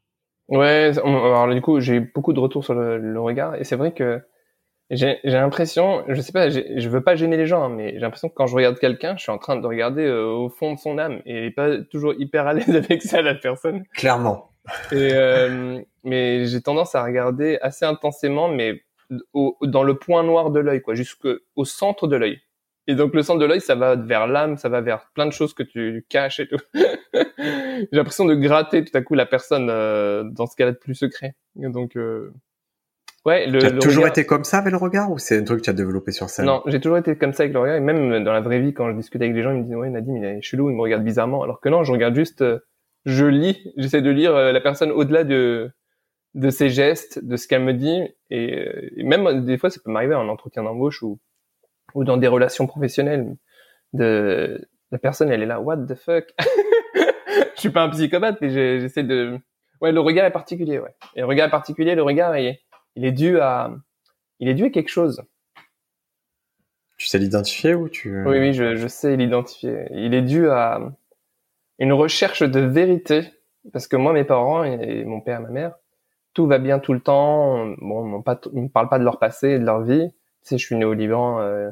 Ouais. Alors du coup, j'ai beaucoup de retours sur le, le regard et c'est vrai que j'ai l'impression, je sais pas, je veux pas gêner les gens, hein, mais j'ai l'impression que quand je regarde quelqu'un, je suis en train de regarder euh, au fond de son âme et il est pas toujours hyper à l'aise avec ça la personne. Clairement. Et euh, mais j'ai tendance à regarder assez intensément, mais au, dans le point noir de l'œil, quoi, jusqu'au centre de l'œil. Et donc le centre de l'œil, ça va vers l'âme, ça va vers plein de choses que tu caches et tout. j'ai l'impression de gratter tout à coup la personne euh, dans ce qu'elle a de plus secret. Et donc euh, Ouais, le, as toujours été comme ça avec le regard ou c'est un truc que tu as développé sur scène? Non, j'ai toujours été comme ça avec le regard et même dans la vraie vie quand je discute avec les gens, ils me disent ouais Nadim il est chelou, il me regarde bizarrement alors que non, je regarde juste euh, je lis, j'essaie de lire euh, la personne au-delà de de ses gestes, de ce qu'elle me dit et, et, même des fois ça peut m'arriver en entretien d'embauche ou ou dans des relations professionnelles de la personne elle est là what the fuck je suis pas un psychopathe, mais j'essaie de. Ouais, le regard est particulier, ouais. Et le regard est particulier, le regard, est, il est dû à, il est dû à quelque chose. Tu sais l'identifier ou tu Oui, oui, je, je sais l'identifier. Il est dû à une recherche de vérité, parce que moi, mes parents et mon père et ma mère, tout va bien tout le temps. Bon, pas, ils me parlent pas de leur passé et de leur vie. Tu sais, je suis né au Liban euh,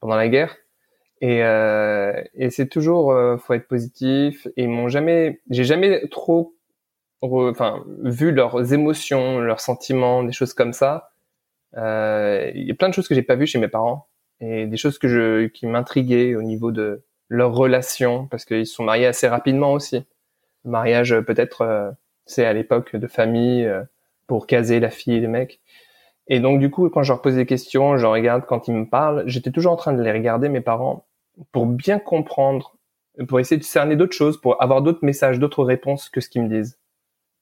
pendant la guerre. Et, euh, et c'est toujours, euh, faut être positif. Et ils m'ont jamais, j'ai jamais trop, enfin, vu leurs émotions, leurs sentiments, des choses comme ça. Euh, il y a plein de choses que j'ai pas vues chez mes parents et des choses que je, qui m'intriguaient au niveau de leur relation parce qu'ils se sont mariés assez rapidement aussi. Le mariage peut-être, c'est à l'époque de famille pour caser la fille et le mec. Et donc du coup, quand je leur pose des questions, je regarde quand ils me parlent, j'étais toujours en train de les regarder mes parents pour bien comprendre, pour essayer de cerner d'autres choses, pour avoir d'autres messages, d'autres réponses que ce qu'ils me disent.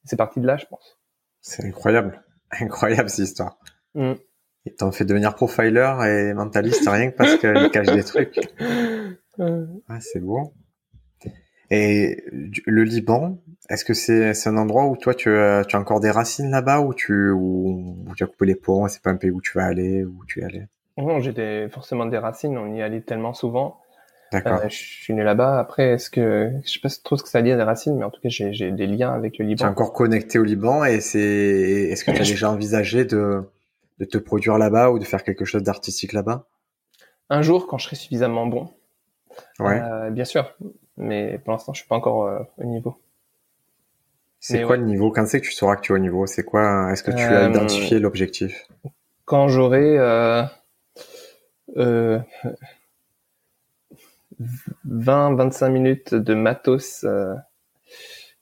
C'est parti de là, je pense. C'est incroyable, incroyable cette histoire. Mm. Ils t'ont fait devenir profiler et mentaliste rien que parce qu'ils cachent des trucs. Ah, c'est beau. Et le Liban, est-ce que c'est un endroit où toi tu as, tu as encore des racines là-bas ou tu tu as coupé les ponts c'est pas un pays où tu vas aller où tu es allé? Non, j'ai forcément des racines. On y allait tellement souvent. D'accord. Euh, je suis né là-bas. Après, est-ce que je sais pas trop ce que ça veut dire des racines, mais en tout cas j'ai des liens avec le Liban. Tu es encore connecté au Liban et c'est est-ce que tu as déjà envisagé de de te produire là-bas ou de faire quelque chose d'artistique là-bas? Un jour, quand je serai suffisamment bon. Ouais. Euh, bien sûr, mais pour l'instant, je suis pas encore euh, au niveau. C'est quoi le niveau? Quand c'est que tu sauras que tu es au niveau? C'est quoi Est-ce que tu as identifié l'objectif? Quand j'aurai 20-25 minutes de matos euh,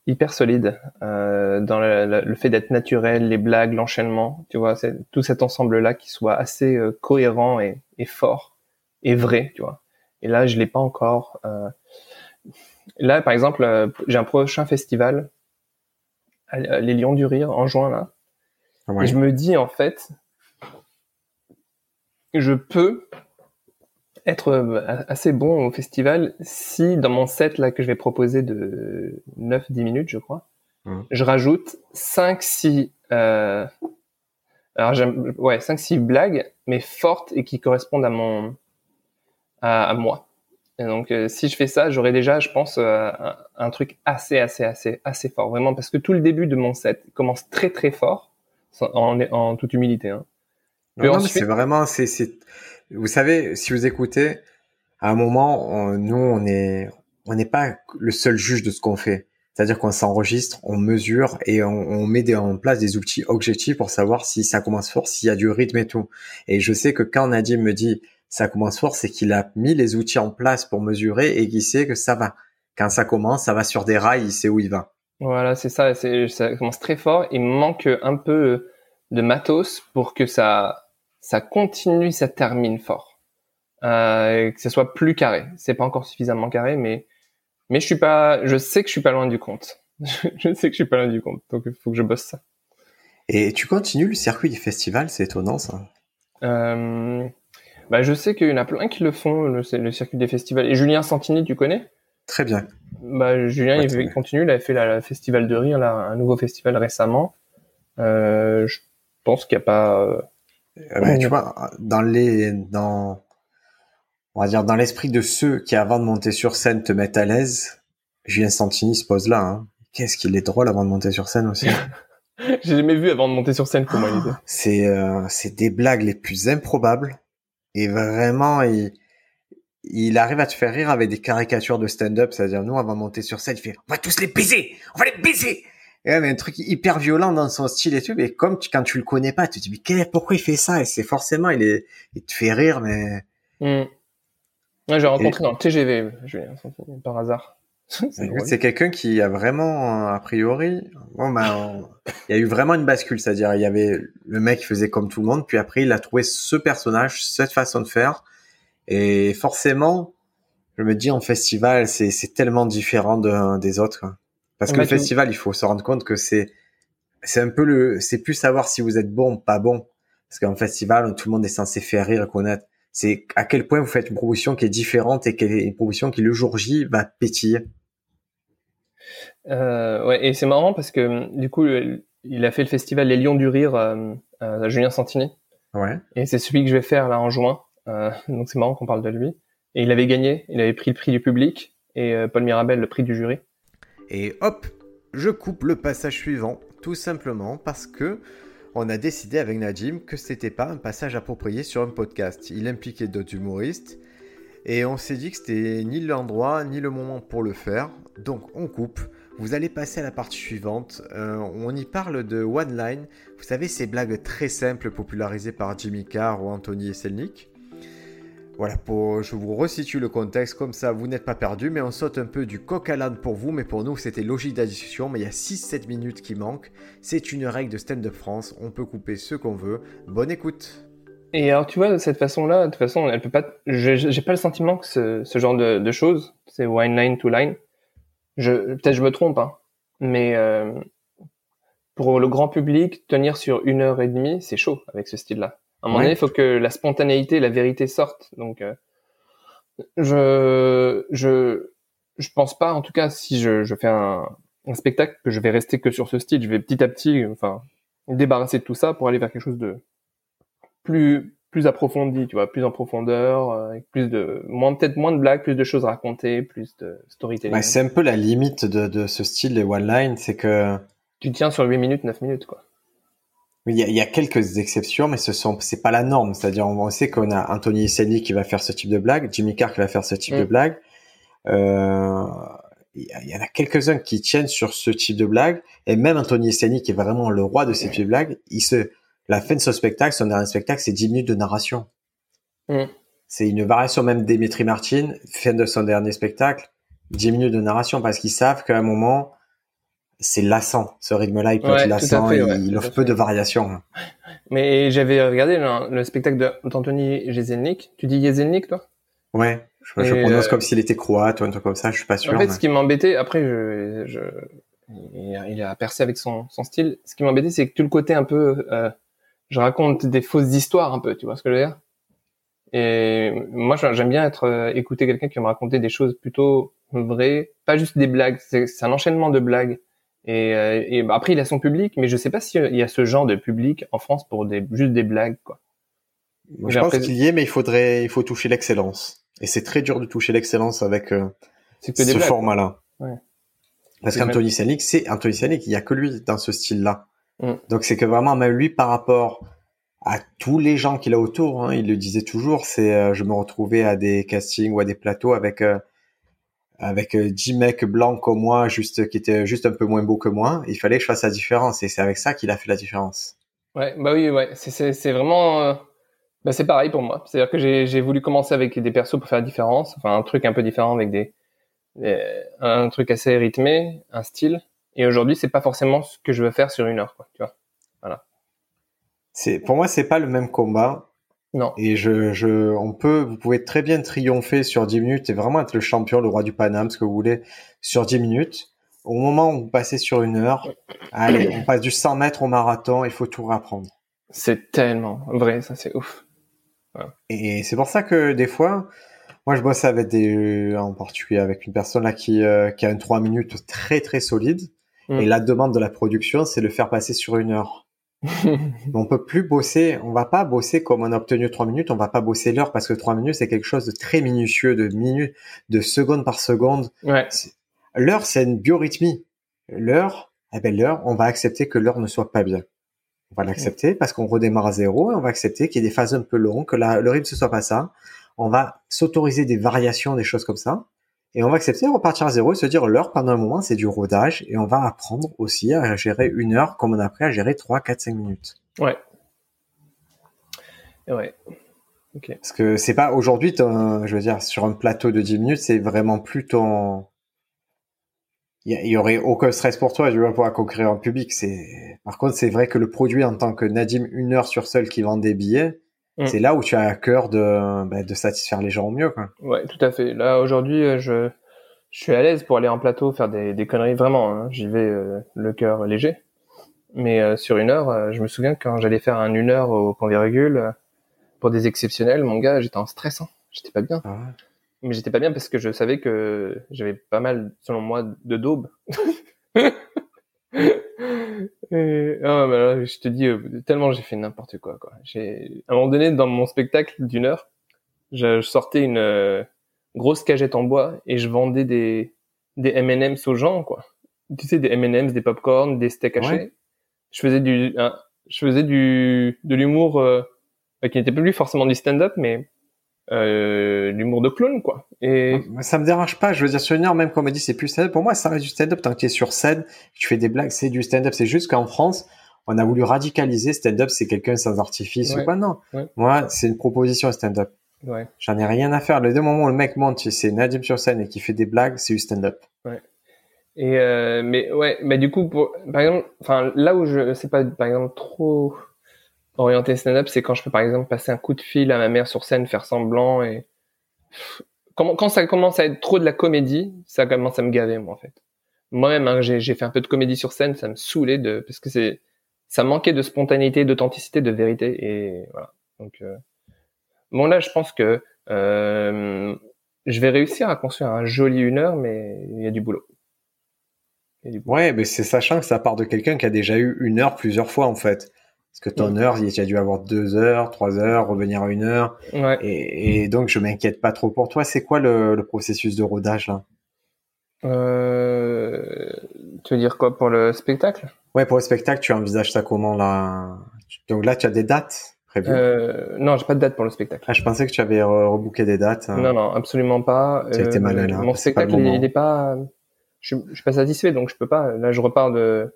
hyper solide euh, dans le, le- le fait d'être naturel, les blagues, l'enchaînement, tu vois, c'est tout cet ensemble-là qui soit assez euh, cohérent et, et fort et vrai, tu vois. Et là, je l'ai pas encore. euh. Là, par exemple, euh, j'ai un prochain festival, les Lions du Rire, en juin là. Ouais. Et je me dis en fait, je peux être euh, assez bon au festival si dans mon set là que je vais proposer de 9-10 minutes, je crois, Mhm. je rajoute 5-6 euh, alors j'aime ouais 5-6 blagues mais fortes et qui correspondent à mon à, à moi. Et donc euh, si je fais ça, j'aurai déjà je pense euh, un, un truc assez assez assez assez fort vraiment parce que tout le début de mon set commence très très fort en, en toute humilité hein. Non, non, ensuite- c'est vraiment, c'est, vous savez, si vous écoutez, à un moment, nous, on est, on n'est pas le seul juge de ce qu'on fait. C'est-à-dire qu'on s'enregistre, on mesure et on, met en place des outils objectifs pour savoir si ça commence fort, s'il y a du rythme et tout. Et je sais que quand Nadim me dit ça commence fort, c'est qu'il a mis les outils en place pour mesurer et qu'il sait que ça va. Quand ça commence, ça va sur des rails, il sait où il va. Voilà, c'est ça, ça commence très fort. Il manque un peu de matos pour que ça, ça continue, ça termine fort. Euh, que ce soit plus carré. C'est pas encore suffisamment carré, mais, mais je suis pas, je sais que je suis pas loin du compte. je sais que je suis pas loin du compte. Donc il faut que je bosse ça. Et tu continues le circuit des festivals, c'est étonnant ça. Euh, bah, je sais qu'il y en a plein qui le font, le, circuit des festivals. Et Julien Santini, tu connais? Très bien. Bah, Julien, Ouais, il continue, il a fait la, la festival de rire, là, un nouveau festival récemment. Euh, je pense qu'il n'y a pas, euh, Euh, bah, tu vois, dans les, dans, on va dire dans l'esprit de ceux qui avant de monter sur scène te mettent à l'aise, Julien Santini se pose là. Hein. Qu'est-ce qu'il est drôle avant de monter sur scène aussi. J'ai jamais vu avant de monter sur scène comment il était. c'est, euh, c'est des blagues les plus improbables et vraiment il, il arrive à te faire rire avec des caricatures de stand-up. C'est-à-dire nous avant de monter sur scène, il fait, on va tous les baiser, on va les baiser. Et ouais, mais un truc hyper violent dans son style et tout, mais comme tu, quand tu le connais pas, tu te dis, mais pourquoi il fait ça? Et c'est forcément, il est, il te fait rire, mais Hmm. Ouais, j'ai rencontré dans le TGV Julien par hasard. C'est quelqu'un qui a vraiment, a priori, bon, ben, on- il y a eu vraiment une bascule, c'est-à-dire il y avait le mec qui faisait comme tout le monde, puis après il a trouvé ce personnage, cette façon de faire, et forcément, je me dis en festival, c'est c'est tellement différent de, des autres, quoi. Parce que le festival, il faut se rendre compte que c'est c'est un peu le, c'est plus savoir si vous êtes bon ou pas bon, parce qu'en festival, tout le monde est censé faire rire et connaître. C'est à quel point vous faites une proposition qui est différente et qui est une proposition qui le jour J va pétiller. Euh, ouais, et c'est marrant parce que du coup, il a fait le festival Les Lions du Rire euh, à Julien Santini. Ouais. Et c'est celui que je vais faire là en juin. Euh, donc c'est marrant qu'on parle de lui. Et il avait gagné, il avait pris le prix du public et euh, Paul Mirabel le prix du jury. Et hop, je coupe le passage suivant, tout simplement parce que on a décidé avec Nadim que c'était pas un passage approprié sur un podcast. Il impliquait d'autres humoristes et on s'est dit que c'était ni l'endroit ni le moment pour le faire. Donc on coupe. Vous allez passer à la partie suivante. Euh, on y parle de one line. Vous savez ces blagues très simples popularisées par Jimmy Carr ou Anthony Selnick. Voilà, pour, je vous resitue le contexte, comme ça vous n'êtes pas perdu, mais on saute un peu du coq à l'âne pour vous, mais pour nous c'était logique discussion, mais il y a 6-7 minutes qui manquent. C'est une règle de Stand Up France, on peut couper ce qu'on veut. Bonne écoute Et alors tu vois, de cette façon-là, de toute façon, elle peut pas. J'ai pas le sentiment que ce, genre de, choses, c'est one line to line. Peut-être je me trompe, hein, mais euh, pour le grand public, tenir sur une heure et demie, c'est chaud avec ce style-là. À un moment donné, il faut que la spontanéité, la vérité sortent. Donc, euh, je, je, je pense pas, en tout cas, si je, je fais un, un, spectacle, que je vais rester que sur ce style. Je vais petit à petit, enfin, débarrasser de tout ça pour aller vers quelque chose de plus, plus approfondi, tu vois, plus en profondeur, euh, avec plus de, moins, peut-être moins de blagues, plus de choses racontées, plus de storytelling. Ouais, c'est un peu la limite de, de ce style, les one-line, c'est que... Tu tiens sur 8 minutes, 9 minutes, quoi. Il y, a, il y a quelques exceptions, mais ce sont c'est pas la norme. C'est-à-dire, on sait qu'on a Anthony Selny qui va faire ce type de blague, Jimmy Carr qui va faire ce type mm. de blague. Euh, il y en a quelques-uns qui tiennent sur ce type de blague, et même Anthony Selny qui est vraiment le roi de ces types de blagues, il se, la fin de ce spectacle, son dernier spectacle, c'est 10 minutes de narration. Mm. C'est une variation même d'Emetri Martin, fin de son dernier spectacle, 10 minutes de narration, parce qu'ils savent qu'à un moment, c'est lassant. Ce rythme-là, il peut ouais, être lassant. fait, il, ouais, il offre peu de variations. Mais j'avais regardé le, le spectacle d'Anthony Jeselnik. Tu dis Jeselnik, toi? Ouais. Je, je prononce euh... comme s'il était croate ou un truc comme ça. Je suis pas sûr. En fait, mais... ce qui m'embêtait, après, je, je, il a percé avec son, son style. Ce qui m'embêtait, c'est que tout le côté un peu, euh, je raconte des fausses histoires un peu. Tu vois ce que je veux dire? Et moi, j'aime bien être euh, écouter quelqu'un qui va me raconter des choses plutôt vraies, pas juste des blagues. C'est un enchaînement de blagues. Et, euh, et bah, après, il a son public, mais je sais pas s'il y a ce genre de public en France pour des, juste des blagues, quoi. Moi, je pense qu'il y est, mais il faudrait, il faut toucher l'excellence. Et c'est très dur de toucher l'excellence avec euh, ce format-là. Ouais. Parce qu'Anthony Selnick, c'est Anthony Selnick, il y a que lui dans ce style-là. Mm. Donc c'est que vraiment, même lui, par rapport à tous les gens qu'il a autour, hein, il le disait toujours, c'est, euh, je me retrouvais à des castings ou à des plateaux avec euh, avec 10 mecs blancs comme moi, juste qui étaient juste un peu moins beaux que moi. Il fallait que je fasse la différence, et c'est avec ça qu'il a fait la différence. Ouais, bah oui, ouais, c'est c'est vraiment, euh... bah c'est pareil pour moi. C'est-à-dire que j'ai j'ai voulu commencer avec des persos pour faire la différence, enfin un truc un peu différent avec des, des un truc assez rythmé, un style. Et aujourd'hui, c'est pas forcément ce que je veux faire sur une heure, quoi. Tu vois, voilà. C'est pour moi, c'est pas le même combat. Non. Et je, je, on peut, vous pouvez très bien triompher sur 10 minutes et vraiment être le champion, le roi du Paname, ce que vous voulez, sur 10 minutes. Au moment où vous passez sur une heure, allez, on passe du 100 mètres au marathon, il faut tout réapprendre. C'est tellement vrai, ça c'est ouf. Ouais. Et c'est pour ça que des fois, moi je bosse avec des, en particulier avec une personne là qui, euh, qui a une 3 minutes très très solide. Mm. Et la demande de la production, c'est le faire passer sur une heure. on peut plus bosser, on va pas bosser comme on a obtenu trois minutes, on va pas bosser l'heure parce que trois minutes c'est quelque chose de très minutieux, de minutes, de seconde par seconde. Ouais. L'heure c'est une biorhythmie. L'heure, eh ben l'heure, on va accepter que l'heure ne soit pas bien. On va l'accepter parce qu'on redémarre à zéro et on va accepter qu'il y ait des phases un peu longues, que la, le rythme ce soit pas ça. On va s'autoriser des variations, des choses comme ça. Et on va accepter, repartir à zéro et se dire l'heure pendant un moment c'est du rodage et on va apprendre aussi à gérer une heure comme on a appris à gérer 3, 4, 5 minutes. Ouais. Ouais. Ok. Parce que c'est pas aujourd'hui, je veux dire, sur un plateau de 10 minutes, c'est vraiment plus ton. Il y, y, aurait aucun stress pour toi, tu vas pouvoir conquérir un public. C'est, par contre, c'est vrai que le produit en tant que Nadim, une heure sur seul qui vend des billets, Mm. C'est là où tu as à cœur de, bah, de satisfaire les gens au mieux. Quoi. Ouais, tout à fait. Là, aujourd'hui, je, je suis à l'aise pour aller en plateau faire des, des conneries, vraiment. Hein. J'y vais euh, le cœur léger. Mais euh, sur une heure, euh, je me souviens quand j'allais faire un une heure au point virgule, euh, pour des exceptionnels, mon gars, j'étais en stress. Hein. J'étais pas bien. Ah Mais j'étais pas bien parce que je savais que j'avais pas mal, selon moi, de daubes. Et, ah, bah là, je te dis, euh, tellement j'ai fait n'importe quoi, quoi. J'ai, à un moment donné, dans mon spectacle d'une heure, je, je sortais une euh, grosse cagette en bois et je vendais des, des M&M's aux gens, quoi. Tu sais, des M&M's, des popcorn, des steaks hachés. Ouais. Je faisais du, hein, je faisais du, de l'humour euh, qui n'était plus forcément du stand-up, mais euh, l'humour de clown, quoi. Et Ça me dérange pas. Je veux dire, sur une heure, même quand on me dit c'est plus stand-up, pour moi, ça reste du stand-up. Tant que tu es sur scène, tu fais des blagues, c'est du stand-up. C'est juste qu'en France, on a voulu radicaliser stand-up, c'est quelqu'un sans artifice Ouais. ou quoi. Non. Ouais. Moi, c'est une proposition stand-up. ouais. J'en ai rien à faire. Le deux moments où le mec monte, c'est Nadim sur scène et qui fait des blagues, c'est du stand-up. Et euh, mais ouais, mais du coup, pour, par exemple, enfin là où je sais pas, par exemple, trop orienté stand-up, c'est quand je peux par exemple passer un coup de fil à ma mère sur scène, faire semblant et quand, quand ça commence à être trop de la comédie, ça commence à me gaver moi en fait. Moi-même, hein, j'ai fait un peu de comédie sur scène, ça me saoulait de parce que c'est ça manquait de spontanéité, d'authenticité, de vérité et voilà. Donc euh, bon là, je pense que euh, je vais réussir à construire un joli une heure, mais il y a du boulot. Il y a du boulot. Ouais, mais c'est sachant que ça part de quelqu'un qui a déjà eu une heure plusieurs fois, en fait. Parce que ton Ouais. heure, il a dû avoir deux heures, trois heures, revenir à une heure. Ouais. Et, et donc, je m'inquiète pas trop pour toi. C'est quoi le, le processus de rodage, là? Euh, tu veux dire quoi pour le spectacle? Ouais, pour le spectacle, tu envisages ça comment, là? Donc là, tu as des dates prévues? euh, Non, j'ai pas de date pour le spectacle. Ah, je pensais que tu avais re- rebooké des dates. hein. Non, non, absolument pas. Euh, Tu as été malin, là, Mon spectacle, il, il est pas. Je, je suis pas satisfait, donc je peux pas. Là, je repars de-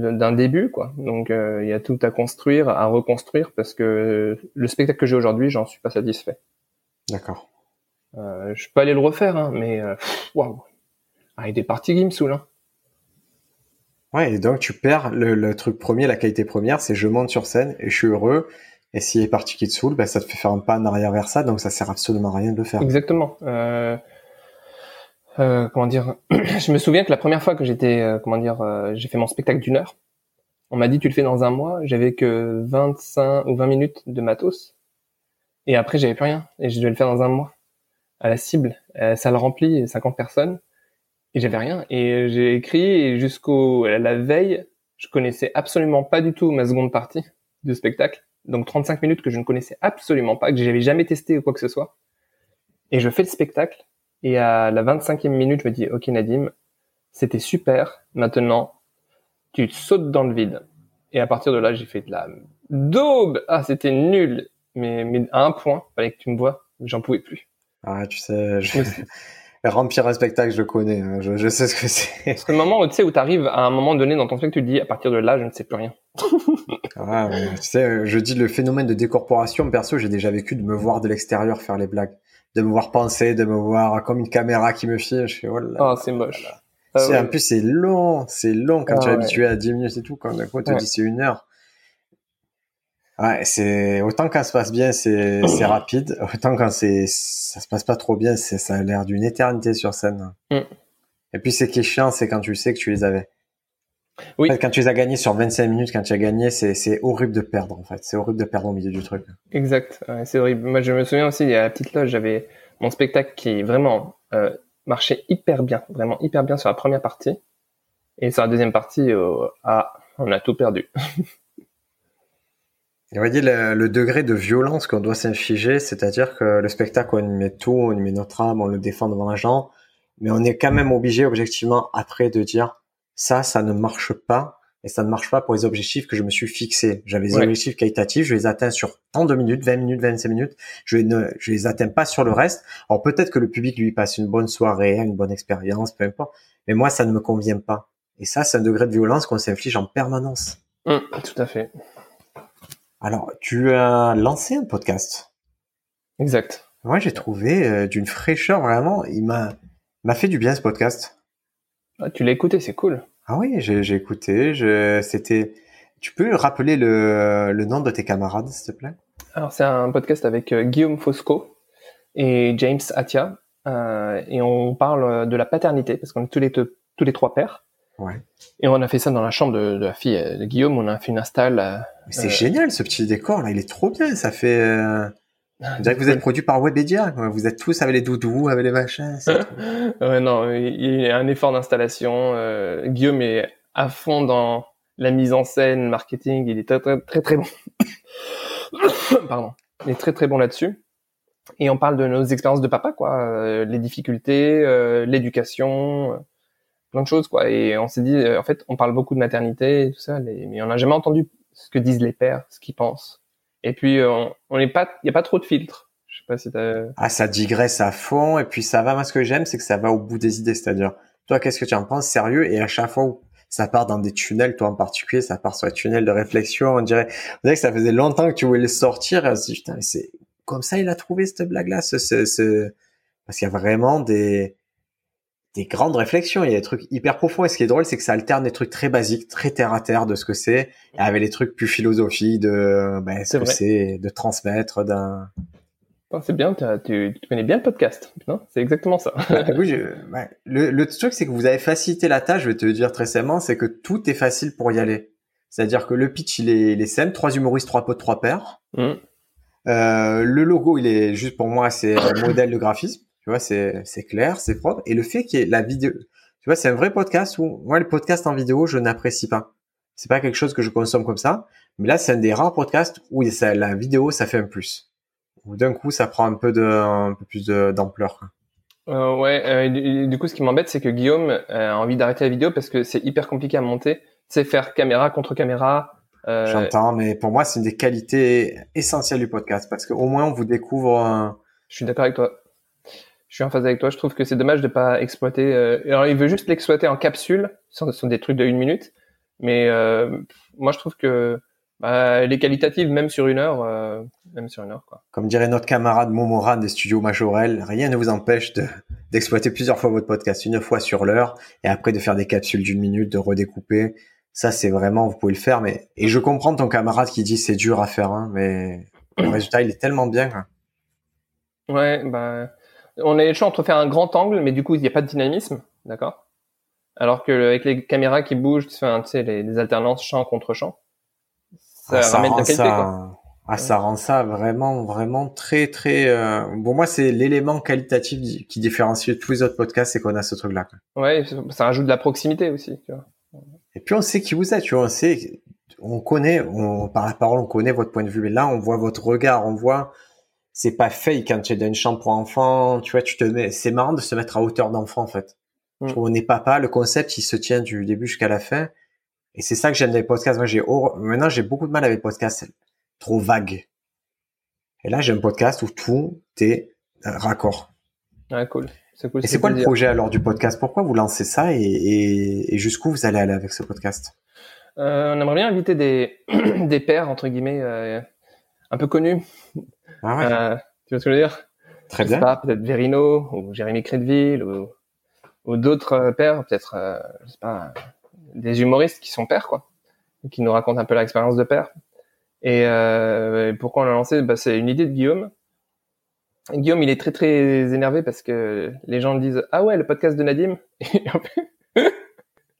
d'un début, quoi. Donc, euh, il y a tout à construire, à reconstruire, parce que le spectacle que j'ai aujourd'hui, j'en suis pas satisfait. D'accord. Euh, je peux aller le refaire, hein, mais euh, waouh. Ah, il y a des parties qui me saoulent. Hein. Ouais, et donc tu perds le, le truc premier, la qualité première, c'est je monte sur scène et je suis heureux. Et s'il y a partie qui te saoule, ben, ça te fait faire un pas en arrière vers ça, donc ça sert absolument à rien de le faire. Exactement. Euh, euh, comment dire Je me souviens que la première fois que j'étais, euh, comment dire, euh, j'ai fait mon spectacle d'une heure. On m'a dit tu le fais dans un mois. J'avais que 25 ou 20 minutes de matos. Et après j'avais plus rien. Et je devais le faire dans un mois. À la cible, euh, salle remplie, 50 personnes. Et j'avais rien. Et j'ai écrit jusqu'au la veille, je connaissais absolument pas du tout ma seconde partie du spectacle. Donc 35 minutes que je ne connaissais absolument pas, que j'avais jamais testé ou quoi que ce soit. Et je fais le spectacle. Et à la 25e minute, je me dis, OK Nadim, c'était super. Maintenant, tu sautes dans le vide. Et à partir de là, j'ai fait de la daube. Ah, c'était nul. Mais, mais à un point, fallait que tu me vois, j'en pouvais plus. Ah, tu sais, je... Remplir un spectacle, je le connais, hein, je, je sais ce que c'est. C'est le moment où tu sais où t'arrives à un moment donné dans ton spectacle, tu te dis à partir de là, je ne sais plus rien. Ah, ouais, tu sais, je dis le phénomène de décorporation, perso, j'ai déjà vécu de me voir de l'extérieur faire les blagues, de me voir penser, de me voir comme une caméra qui me. Je fais, oh là. Ah, c'est moche. Ah, ouais. En plus, c'est long, c'est long quand Ah, tu es ouais. habitué à 10 minutes et tout, quand d'un coup, on te dit c'est une heure. Ouais, c'est, autant quand ça se passe bien, c'est, c'est rapide, autant quand c'est, ça se passe pas trop bien, c'est, ça a l'air d'une éternité sur scène. Mm. Et puis, ce qui est chiant, c'est quand tu sais que tu les avais. Oui. En fait, quand tu les as gagnés sur 25 minutes, quand tu as gagné, c'est, c'est horrible de perdre, en fait. C'est horrible de perdre au milieu du truc. Exact, ouais, c'est horrible. Moi, je me souviens aussi, il y a la petite loge, j'avais mon spectacle qui vraiment euh, marchait hyper bien, vraiment hyper bien sur la première partie. Et sur la deuxième partie, euh, ah, on a tout perdu. Et dire le, le degré de violence qu'on doit s'infliger, c'est-à-dire que le spectacle, on y met tout, on y met notre âme, on le défend devant les gens, mais on est quand même obligé, objectivement, après, de dire ça, ça ne marche pas, et ça ne marche pas pour les objectifs que je me suis fixés. J'avais des Ouais. objectifs qualitatifs, je les atteins sur tant de minutes, 20 minutes, 25 minutes, je ne je les atteins pas sur le reste. Alors peut-être que le public lui passe une bonne soirée, une bonne expérience, peu importe, mais moi, ça ne me convient pas. Et ça, c'est un degré de violence qu'on s'inflige en permanence. Hum, tout à fait. Alors, tu as lancé un podcast. Exact. Moi, j'ai trouvé euh, d'une fraîcheur vraiment. Il m'a m'a fait du bien ce podcast. Ah, tu l'as écouté, c'est cool. Ah oui, j'ai j'ai écouté. Je c'était. Tu peux rappeler le, le nom de tes camarades, s'il te plaît? Alors, c'est un podcast avec euh, Guillaume Fosco et James Atia. euh, et on parle de la paternité, parce qu'on est tous les, deux- tous les trois pères. Ouais. Et on a fait ça dans la chambre de, de la fille euh, de Guillaume. On a fait une install. euh, c'est Euh. génial ce petit décor là. Il est trop bien. Ça fait. euh, On dirait que vous êtes produit par Webedia. Vous êtes tous avec les doudous, avec les machins. ouais, non, il y a un effort d'installation. Guillaume est à fond dans la mise en scène, marketing. Il est très très très, très bon. Pardon. Il est très très bon là-dessus. Et on parle de nos expériences de papa, quoi. Les difficultés, l'éducation, plein de choses, quoi. Et on s'est dit, en fait, on parle beaucoup de maternité et tout ça, mais on n'a jamais entendu ce que disent les pères, ce qu'ils pensent. Et puis euh, on n'est pas, il y a pas trop de filtres. Je sais pas si t'as. Ah, ça digresse à fond et puis ça va. Moi, ce que j'aime, c'est que ça va au bout des idées. C'est-à-dire, toi, qu'est-ce que tu en penses? Sérieux? Et à chaque fois où ça part dans des tunnels, toi en particulier, ça part sur un tunnel de réflexion. On dirait, on dirait que ça faisait longtemps que tu voulais le sortir. Dit, putain, c'est comme ça, il a trouvé cette blague-là. Ce, ce, ce... Parce qu'il y a vraiment des des grandes réflexions, il y a des trucs hyper profonds. Et ce qui est drôle, c'est que ça alterne des trucs très basiques, très terre à terre de ce que c'est, avec les trucs plus philosophiques de ben, ce que c'est, de transmettre d'un. C'est bien, tu, connais bien le podcast, non? C'est exactement ça. oui, le, le, truc, c'est que vous avez facilité la tâche. Je vais te le dire très simplement, c'est que tout est facile pour y aller. C'est-à-dire que le pitch, il est, les scènes, trois humoristes, trois potes, trois paires. Mmh. Euh, le logo, il est juste pour moi, c'est un modèle de graphisme. Tu vois, c'est, c'est clair, c'est propre. Et le fait qu'il y ait la vidéo, tu vois, c'est un vrai podcast où, moi, le podcast en vidéo, je n'apprécie pas. C'est pas quelque chose que je consomme comme ça. Mais là, c'est un des rares podcasts où ça, la vidéo, ça fait un plus. Ou d'un coup, ça prend un peu de, un peu plus d'ampleur. Euh, ouais, euh, du, coup, ce qui m'embête, c'est que Guillaume a envie d'arrêter la vidéo parce que c'est hyper compliqué à monter. C'est faire caméra contre caméra. Euh... J'entends, mais pour moi, c'est une des qualités essentielles du podcast parce qu'au moins, on vous découvre. Je suis d'accord avec toi je suis en phase avec toi. Je trouve que c'est dommage de pas exploiter. Euh, alors, il veut juste l'exploiter en capsule. Ce sont, des trucs de une minute. Mais euh, moi, je trouve que bah, les qualitatives, même sur une heure, euh, même sur une heure, quoi. Comme dirait notre camarade Momoran des studios Majorel, rien ne vous empêche de, d'exploiter plusieurs fois votre podcast, une fois sur l'heure, et après de faire des capsules d'une minute, de redécouper. Ça, c'est vraiment, vous pouvez le faire. Mais et je comprends ton camarade qui dit c'est dur à faire, hein, mais le résultat, il est tellement bien. Quoi. Ouais, bah on a le choix entre faire un grand angle, mais du coup, il n'y a pas de dynamisme, d'accord? Alors que avec les caméras qui bougent, tu sais, les, alternances champ contre champ, ça, ah, ramène de la qualité, ça... Ah, ça rend ça vraiment, vraiment très, très. Euh... Pour moi, c'est l'élément qualitatif qui différencie tous les autres podcasts, c'est qu'on a ce truc-là. Ouais, ça rajoute de la proximité aussi. Tu vois. Et puis on sait qui vous êtes, tu vois, on sait, on connaît, on, par la parole, on connaît votre point de vue. Mais là, on voit votre regard, on voit c'est pas fake quand tu es dans une chambre pour enfants, tu vois, tu te mets, c'est marrant de se mettre à hauteur d'enfant, en fait. On n'est papa, le concept, il se tient du début jusqu'à la fin. Et c'est ça que j'aime dans les podcasts. Moi, j'ai, maintenant, j'ai beaucoup de mal avec les podcasts trop vagues. Et là, j'ai un podcast où tout est raccord. Ouais, cool. C'est cool. Et c'est quoi le projet alors du podcast? Pourquoi vous lancez ça et, et, jusqu'où vous allez aller avec ce podcast? Euh, On aimerait bien inviter des, des pères, entre guillemets, euh, un peu connus, ah ouais. Euh, tu vois ce que je veux dire? Très bien. Pas peut-être Verino ou Jérémy Crédville ou, ou d'autres euh, pères, peut-être, euh, je sais pas, des humoristes qui sont pères, quoi, qui nous racontent un peu l'expérience de père. Et euh, pourquoi on l'a lancé? Bah, C'est une idée de Guillaume. Guillaume, il est très très énervé parce que les gens disent ah ouais le podcast de Nadim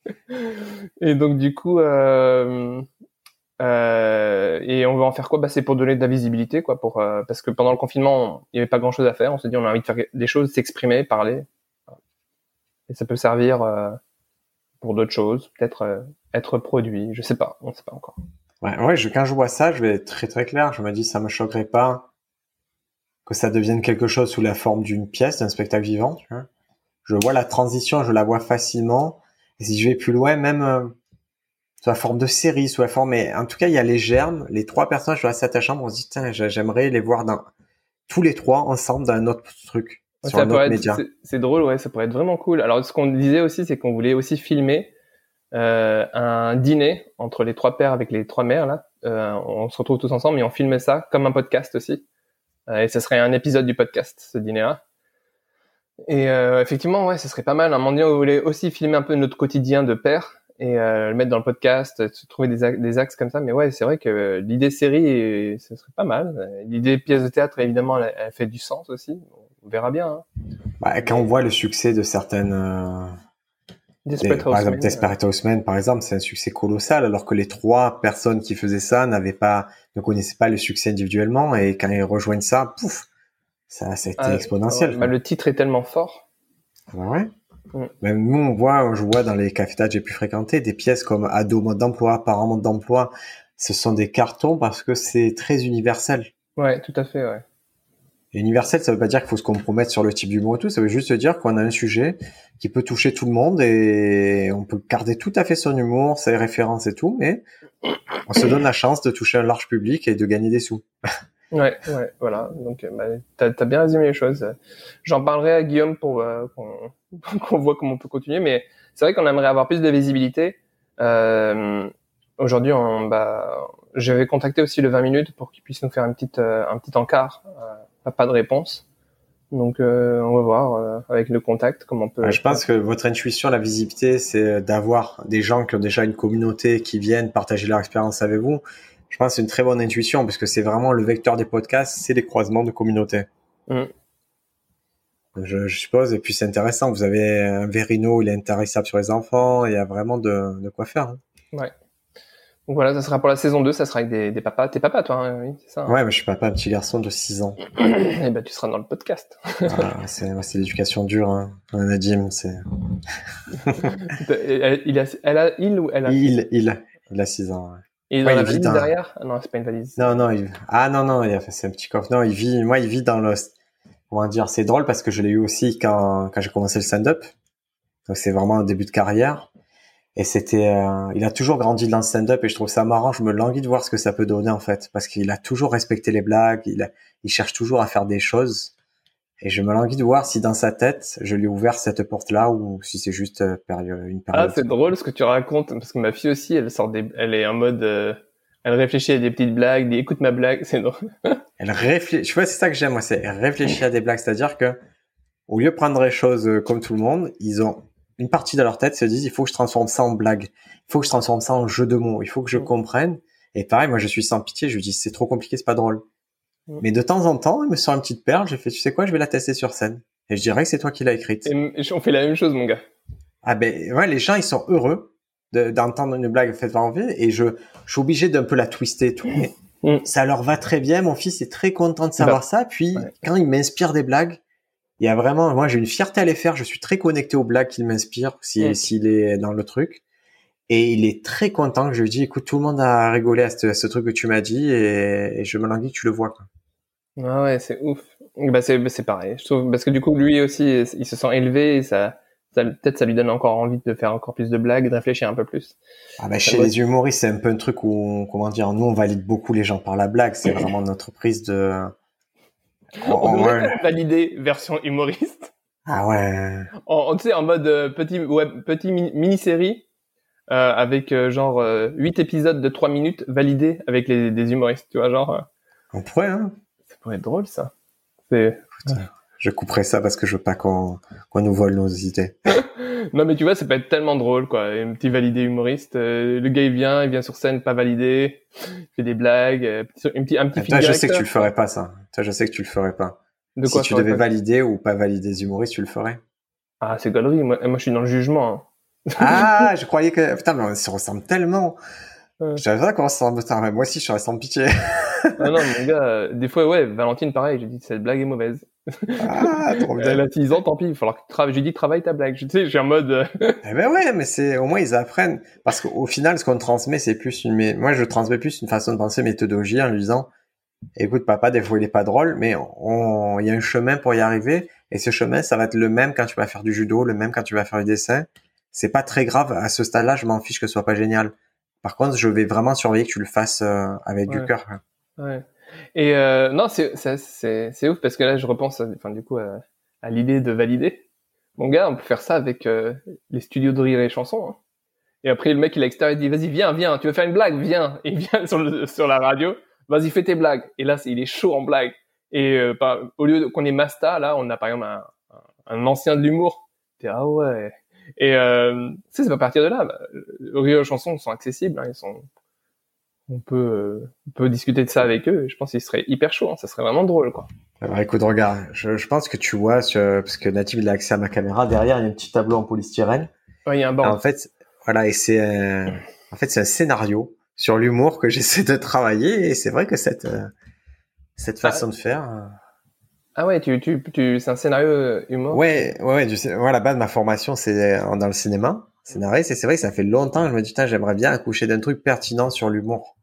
et donc du coup euh, euh, et on veut en faire quoi? Bah, C'est pour donner de la visibilité, quoi, euh, parce que pendant le confinement, il n'y avait pas grand-chose à faire. On s'est dit, on a envie de faire des choses, s'exprimer, parler. Et ça peut servir euh, pour d'autres choses, peut-être être produit, je sais pas, on ne sait pas encore. Ouais, quand je vois ça, je vais être très très clair. Je me dis, ça me choquerait pas que ça devienne quelque chose sous la forme d'une pièce, d'un spectacle vivant. Je vois la transition, je la vois facilement. Et si je vais plus loin, même sous la forme de série, sous la forme, mais en tout cas, il y a les germes, les trois personnages sont assez attachants. On se dit, tiens, j'aimerais les voir dans tous les trois ensemble dans un autre truc. sur un autre média. C'est drôle, ouais, ça pourrait être vraiment cool. Alors, ce qu'on disait aussi, c'est qu'on voulait aussi filmer euh, un dîner entre les trois pères avec les trois mères là. Euh, on se retrouve tous ensemble et on filmait ça comme un podcast aussi. Euh, et ce serait un épisode du podcast, ce dîner-là. Et euh, effectivement, ouais, ce serait pas mal. Un moment donné, on voulait aussi filmer un peu notre quotidien de père et euh, le mettre dans le podcast, trouver des, des axes comme ça. Mais ouais, c'est vrai que l'idée série, ce serait pas mal. L'idée pièce de théâtre, évidemment, elle, fait du sens aussi. On verra bien. Hein. Bah, quand on voit le succès de certaines, euh, Desperate par exemple, Desperate Houseman, par exemple, c'est un succès colossal, alors que les trois personnes qui faisaient ça n'avaient pas, ne connaissaient pas le succès individuellement, et quand ils rejoignent ça, pouf, ça, ça a été ah, exponentiel. Bah, le titre est tellement fort. Ah ouais. Même nous, on voit, je vois dans les cafés que j'ai pu fréquenter des pièces comme ado mode d'emploi, parent mode d'emploi. Ce sont des cartons parce que c'est très universel. Ouais, tout à fait, ouais. universel, ça veut pas dire qu'il faut se compromettre sur le type d'humour et tout. Ça veut juste dire qu'on a un sujet qui peut toucher tout le monde et on peut garder tout à fait son humour, ses références et tout, mais on se donne la chance de toucher un large public et de gagner des sous. Ouais, ouais, voilà. Donc, bah, t'as as bien résumé les choses. J'en parlerai à Guillaume pour euh, qu'on voit comment on peut continuer. Mais c'est vrai qu'on aimerait avoir plus de visibilité. Euh, Aujourd'hui, bah, j'avais contacté aussi le 20 minutes pour qu'il puisse nous faire une petite, euh, un petit encart. Euh, pas de réponse. Donc, euh, on va voir avec le contact comment on peut. je pense que votre intuition, la visibilité, c'est d'avoir des gens qui ont déjà une communauté qui viennent partager leur expérience avec vous je pense que c'est une très bonne intuition parce que c'est vraiment le vecteur des podcasts, c'est des croisements de communautés. Mm. Je, suppose. Et puis c'est intéressant. Vous avez un Verino, il est intéressable sur les enfants. Il y a vraiment de, quoi faire. Hein. Ouais. Donc voilà, ça sera pour la saison 2, ça sera avec des, papas. T'es papa, toi, hein, oui, c'est ça. Hein. ouais, mais je suis papa, un petit garçon de 6 ans. Et eh ben, tu seras dans le podcast. ah, c'est, l'éducation dure, hein. Nadim, c'est. il, a, elle a, il ou elle a Il, il, il a 6 ans, ouais. Et dans la valise derrière? Ah Non, c'est pas une valise. Non, non, il... ah non, non, c'est un petit coffre. Non, il vit, moi, il vit dans le, comment dire, c'est drôle parce que je l'ai eu aussi quand, quand j'ai commencé le stand-up. Donc c'est vraiment un début de carrière. Et c'était, euh, il a toujours grandi dans le stand-up et je trouve ça marrant. Je me languis de voir ce que ça peut donner en fait, parce qu'il a toujours respecté les blagues. Il, il cherche toujours à faire des choses et je me languis de voir si dans sa tête, je lui ai ouvert cette porte-là ou si c'est juste euh, une ah, période. Ah, c'est drôle ce que tu racontes parce que ma fille aussi, elle sort des, elle est en mode, euh, elle réfléchit à des petites blagues, dit écoute ma blague, c'est drôle. elle réfléchit, tu vois, c'est ça que j'aime, moi, c'est réfléchir à des blagues, c'est-à-dire que au lieu de prendre les choses euh, comme tout le monde, ils ont une partie de leur tête se disent il faut que je transforme ça en blague, il faut que je transforme ça en jeu de mots, il faut que je comprenne. Et pareil, moi je suis sans pitié, je lui dis c'est trop compliqué, c'est pas drôle. Mm. Mais de temps en temps, il me sort une petite perle, j'ai fait, tu sais quoi, je vais la tester sur scène. Et je dirais que c'est toi qui l'as écrite. Et on fait la même chose, mon gars. Ah ben, ouais, les gens, ils sont heureux d'entendre une blague faite par envie, et je, je suis obligé d'un peu la twister et tout, mais mm. ça leur va très bien. Mon fils est très content de savoir bah, ça. Puis, quand il m'inspire des blagues, il y a vraiment, moi, j'ai une fierté à les faire. Je suis très connecté aux blagues qu'il m'inspire, s'il mm. s'il est dans le truc. Et il est très content que je lui dis, écoute, tout le monde a rigolé à ce, truc que tu m'as dit et, je me languis que tu le vois. Quoi. Ah ouais, c'est ouf. Bah c'est, c'est pareil. Je trouve, parce que du coup, lui aussi, il se sent élevé et ça, ça peut-être ça lui donne encore envie de faire encore plus de blagues, de réfléchir un peu plus. Ah bah, chez les humoristes, c'est un peu un truc où, comment dire, nous, on valide beaucoup les gens par la blague. C'est vraiment notre prise de... On, valider version humoriste. Ah ouais. En, tu sais, en mode euh, petit, web, petit mini-série euh, avec euh, genre euh, 8 épisodes de 3 minutes validés avec les, des humoristes, tu vois, genre. Euh. On pourrait, hein. Ça pourrait être drôle, ça. C'est. Je couperai ça parce que je veux pas qu'on qu'on nous vole nos idées. non, mais tu vois, ça peut être tellement drôle, quoi. Un petit validé humoriste. le gars, il vient, il vient sur scène, pas validé, il fait des blagues, un petit, un petit Toi, je sais que tu le ferais pas, ça. Toi, je sais que tu le ferais pas. De quoi Si tu devais valider ou pas valider des humoristes, tu le ferais? Ah, c'est galerie. Moi, moi, je suis dans le jugement. Hein ah, je croyais que putain, mais on se ressemble tellement. Je savais pas ça ressemble. Moi aussi, je suis sans pitié. ah non, mon gars, euh, des fois, ouais, Valentine, pareil, je dis cette blague est mauvaise. Ah, trop bien. 10 ans, tant pis, il va falloir que tu travailles. Je dis travaille ta blague. Je, tu sais, suis en mode. Euh, eh ben ouais, mais c'est, au moins, ils apprennent. Parce qu'au final, ce qu'on transmet, c'est plus une, moi, je transmets plus une façon de penser méthodologie en lui disant, écoute, papa, des fois, il est pas drôle, mais on, il y a un chemin pour y arriver. Et ce chemin, ça va être le même quand tu vas faire du judo, le même quand tu vas faire du dessin c'est pas très grave. À ce stade-là, je m'en fiche que ce soit pas génial. Par contre, je vais vraiment surveiller que tu le fasses euh, avec du cœur. Ouais. Et euh, non, c'est ouf parce que là, je repense, enfin du coup, à, l'idée de valider. Mon gars, on peut faire ça avec euh, les studios de rire et chansons. Hein. Et après, le mec, il est extérieur, il dit, vas-y, viens, viens, tu veux faire une blague, viens. Et il vient sur, le, sur la radio, vas-y, fais tes blagues. Et là, il est chaud en blague. Et euh, au lieu qu'on ait Masta, là, on a par exemple un, un, ancien de l'humour. Ah ouais, et euh, ça, ça va partir de là. Bah, les chansons sont accessibles, hein, ils sont, on peut, euh, on peut discuter de ça avec eux. Je pense qu'ils seraient hyper chauds, hein, ça serait vraiment drôle, quoi. Alors écoute, regarde, je, je pense que tu vois, parce que Native il a accès à ma caméra, derrière il y a un petit tableau en polystyrène. Ouais, il y a un board. En fait, voilà, et c'est un- en fait c'est un scénario sur l'humour que j'essaie de travailler et c'est vrai que cette euh, cette façon de faire. Ah ouais, tu, tu, tu, c'est un scénario euh, humour? Ouais, ouais, ouais. Ouais, à la base, ma formation, c'est euh, dans le cinéma, scénariste. Et c'est vrai que ça fait longtemps que je me dis, putain, j'aimerais bien accoucher d'un truc pertinent sur l'humour.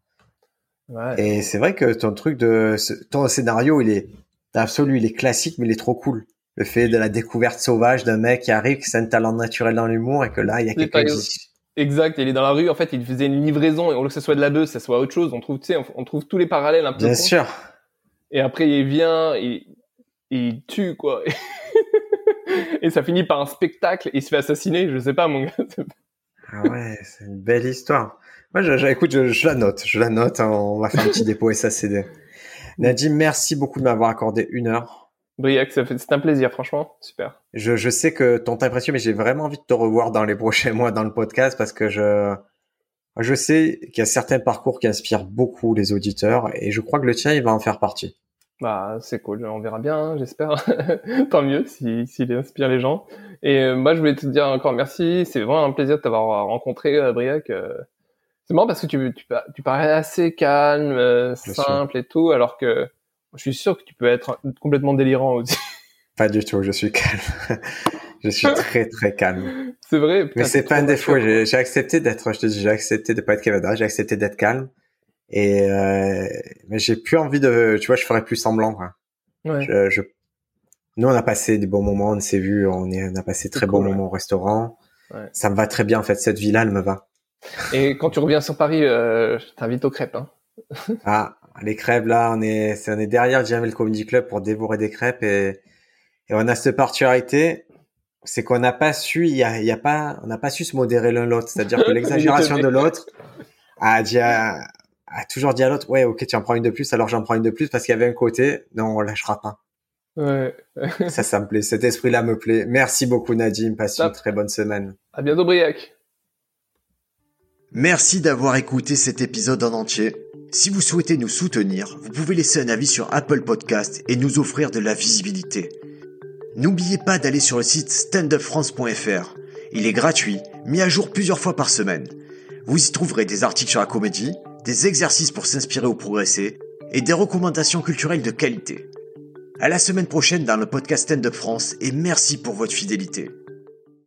Ouais. Et c'est vrai que ton truc de, ce- ton scénario, il est absolu, il est classique, mais il est trop cool. Le fait de la découverte sauvage d'un mec qui arrive, qui a un talent naturel dans l'humour et que là, il y a quelqu'un qui, Exact, il est dans la rue, en fait, il faisait une livraison, et lieu que ce soit de la bœuf, ça soit autre chose, on trouve, tu sais, on, on trouve tous les parallèles un peu. bien sûr. Et après, il vient, il, il tue, quoi. et ça finit par un spectacle, et il se fait assassiner, je sais pas, mon gars. Ah ouais, c'est une belle histoire. Moi, je, je- écoute, je, je la note, je la note. hein, on va faire un petit dépôt SACD. Nadim, merci beaucoup de m'avoir accordé une heure. Briac, ça fait, c'est un plaisir, franchement, super. Je, je sais que ton temps est précieux, mais j'ai vraiment envie de te revoir dans les prochains mois dans le podcast parce que je, je sais qu'il y a certains parcours qui inspirent beaucoup les auditeurs et je crois que le tien, il va en faire partie. Bah, c'est cool, on verra bien, hein, j'espère. Tant mieux si, s'il inspire les gens. Et euh, moi, je voulais te dire encore merci. C'est vraiment un plaisir de t'avoir rencontré, euh, Briac. Euh, c'est marrant parce que tu, tu, tu parais assez calme, sûr. simple et tout, alors que je suis sûr que tu peux être complètement délirant aussi. Pas du tout, je suis calme. je suis très très calme. c'est vrai. Mais c'est pas un défaut. J'ai accepté d'être, je te dis, j'ai accepté de pas être Kevin, j'ai accepté d'être calme. Et euh, mais j'ai plus envie de, tu vois, je ferais plus semblant. Quoi. Ouais. Je, je... Nous, on a passé des bons moments, on s'est vu, on, est, on a passé très bons ouais. moments au restaurant. Ouais. Ça me va très bien, en fait. Cette vie-là, elle me va. Et quand tu reviens sur Paris, euh, je t'invite aux crêpes. Hein. Ah, les crêpes, là, on est, on est derrière Jamel Comedy Club pour dévorer des crêpes et, et on a cette particularité, c'est qu'on n'a pas su, il y a, y a pas, on n'a pas su se modérer l'un l'autre. C'est-à-dire que l'exagération de l'autre a à- a toujours dit à l'autre, ouais, ok, tu en prends une de plus, alors j'en prends une de plus parce qu'il y avait un côté, non, on lâchera pas. Ouais. Ça, ça me plaît. Cet esprit-là me plaît. Merci beaucoup, Nadim. Passe une très bonne semaine. À bientôt, Briac. Merci d'avoir écouté cet épisode en entier. Si vous souhaitez nous soutenir, vous pouvez laisser un avis sur Apple Podcast et nous offrir de la visibilité. N'oubliez pas d'aller sur le site standupfrance.fr. Il est gratuit, mis à jour plusieurs fois par semaine. Vous y trouverez des articles sur la comédie, des exercices pour s'inspirer ou progresser, et des recommandations culturelles de qualité. À la semaine prochaine dans le podcast Stand Up France et merci pour votre fidélité.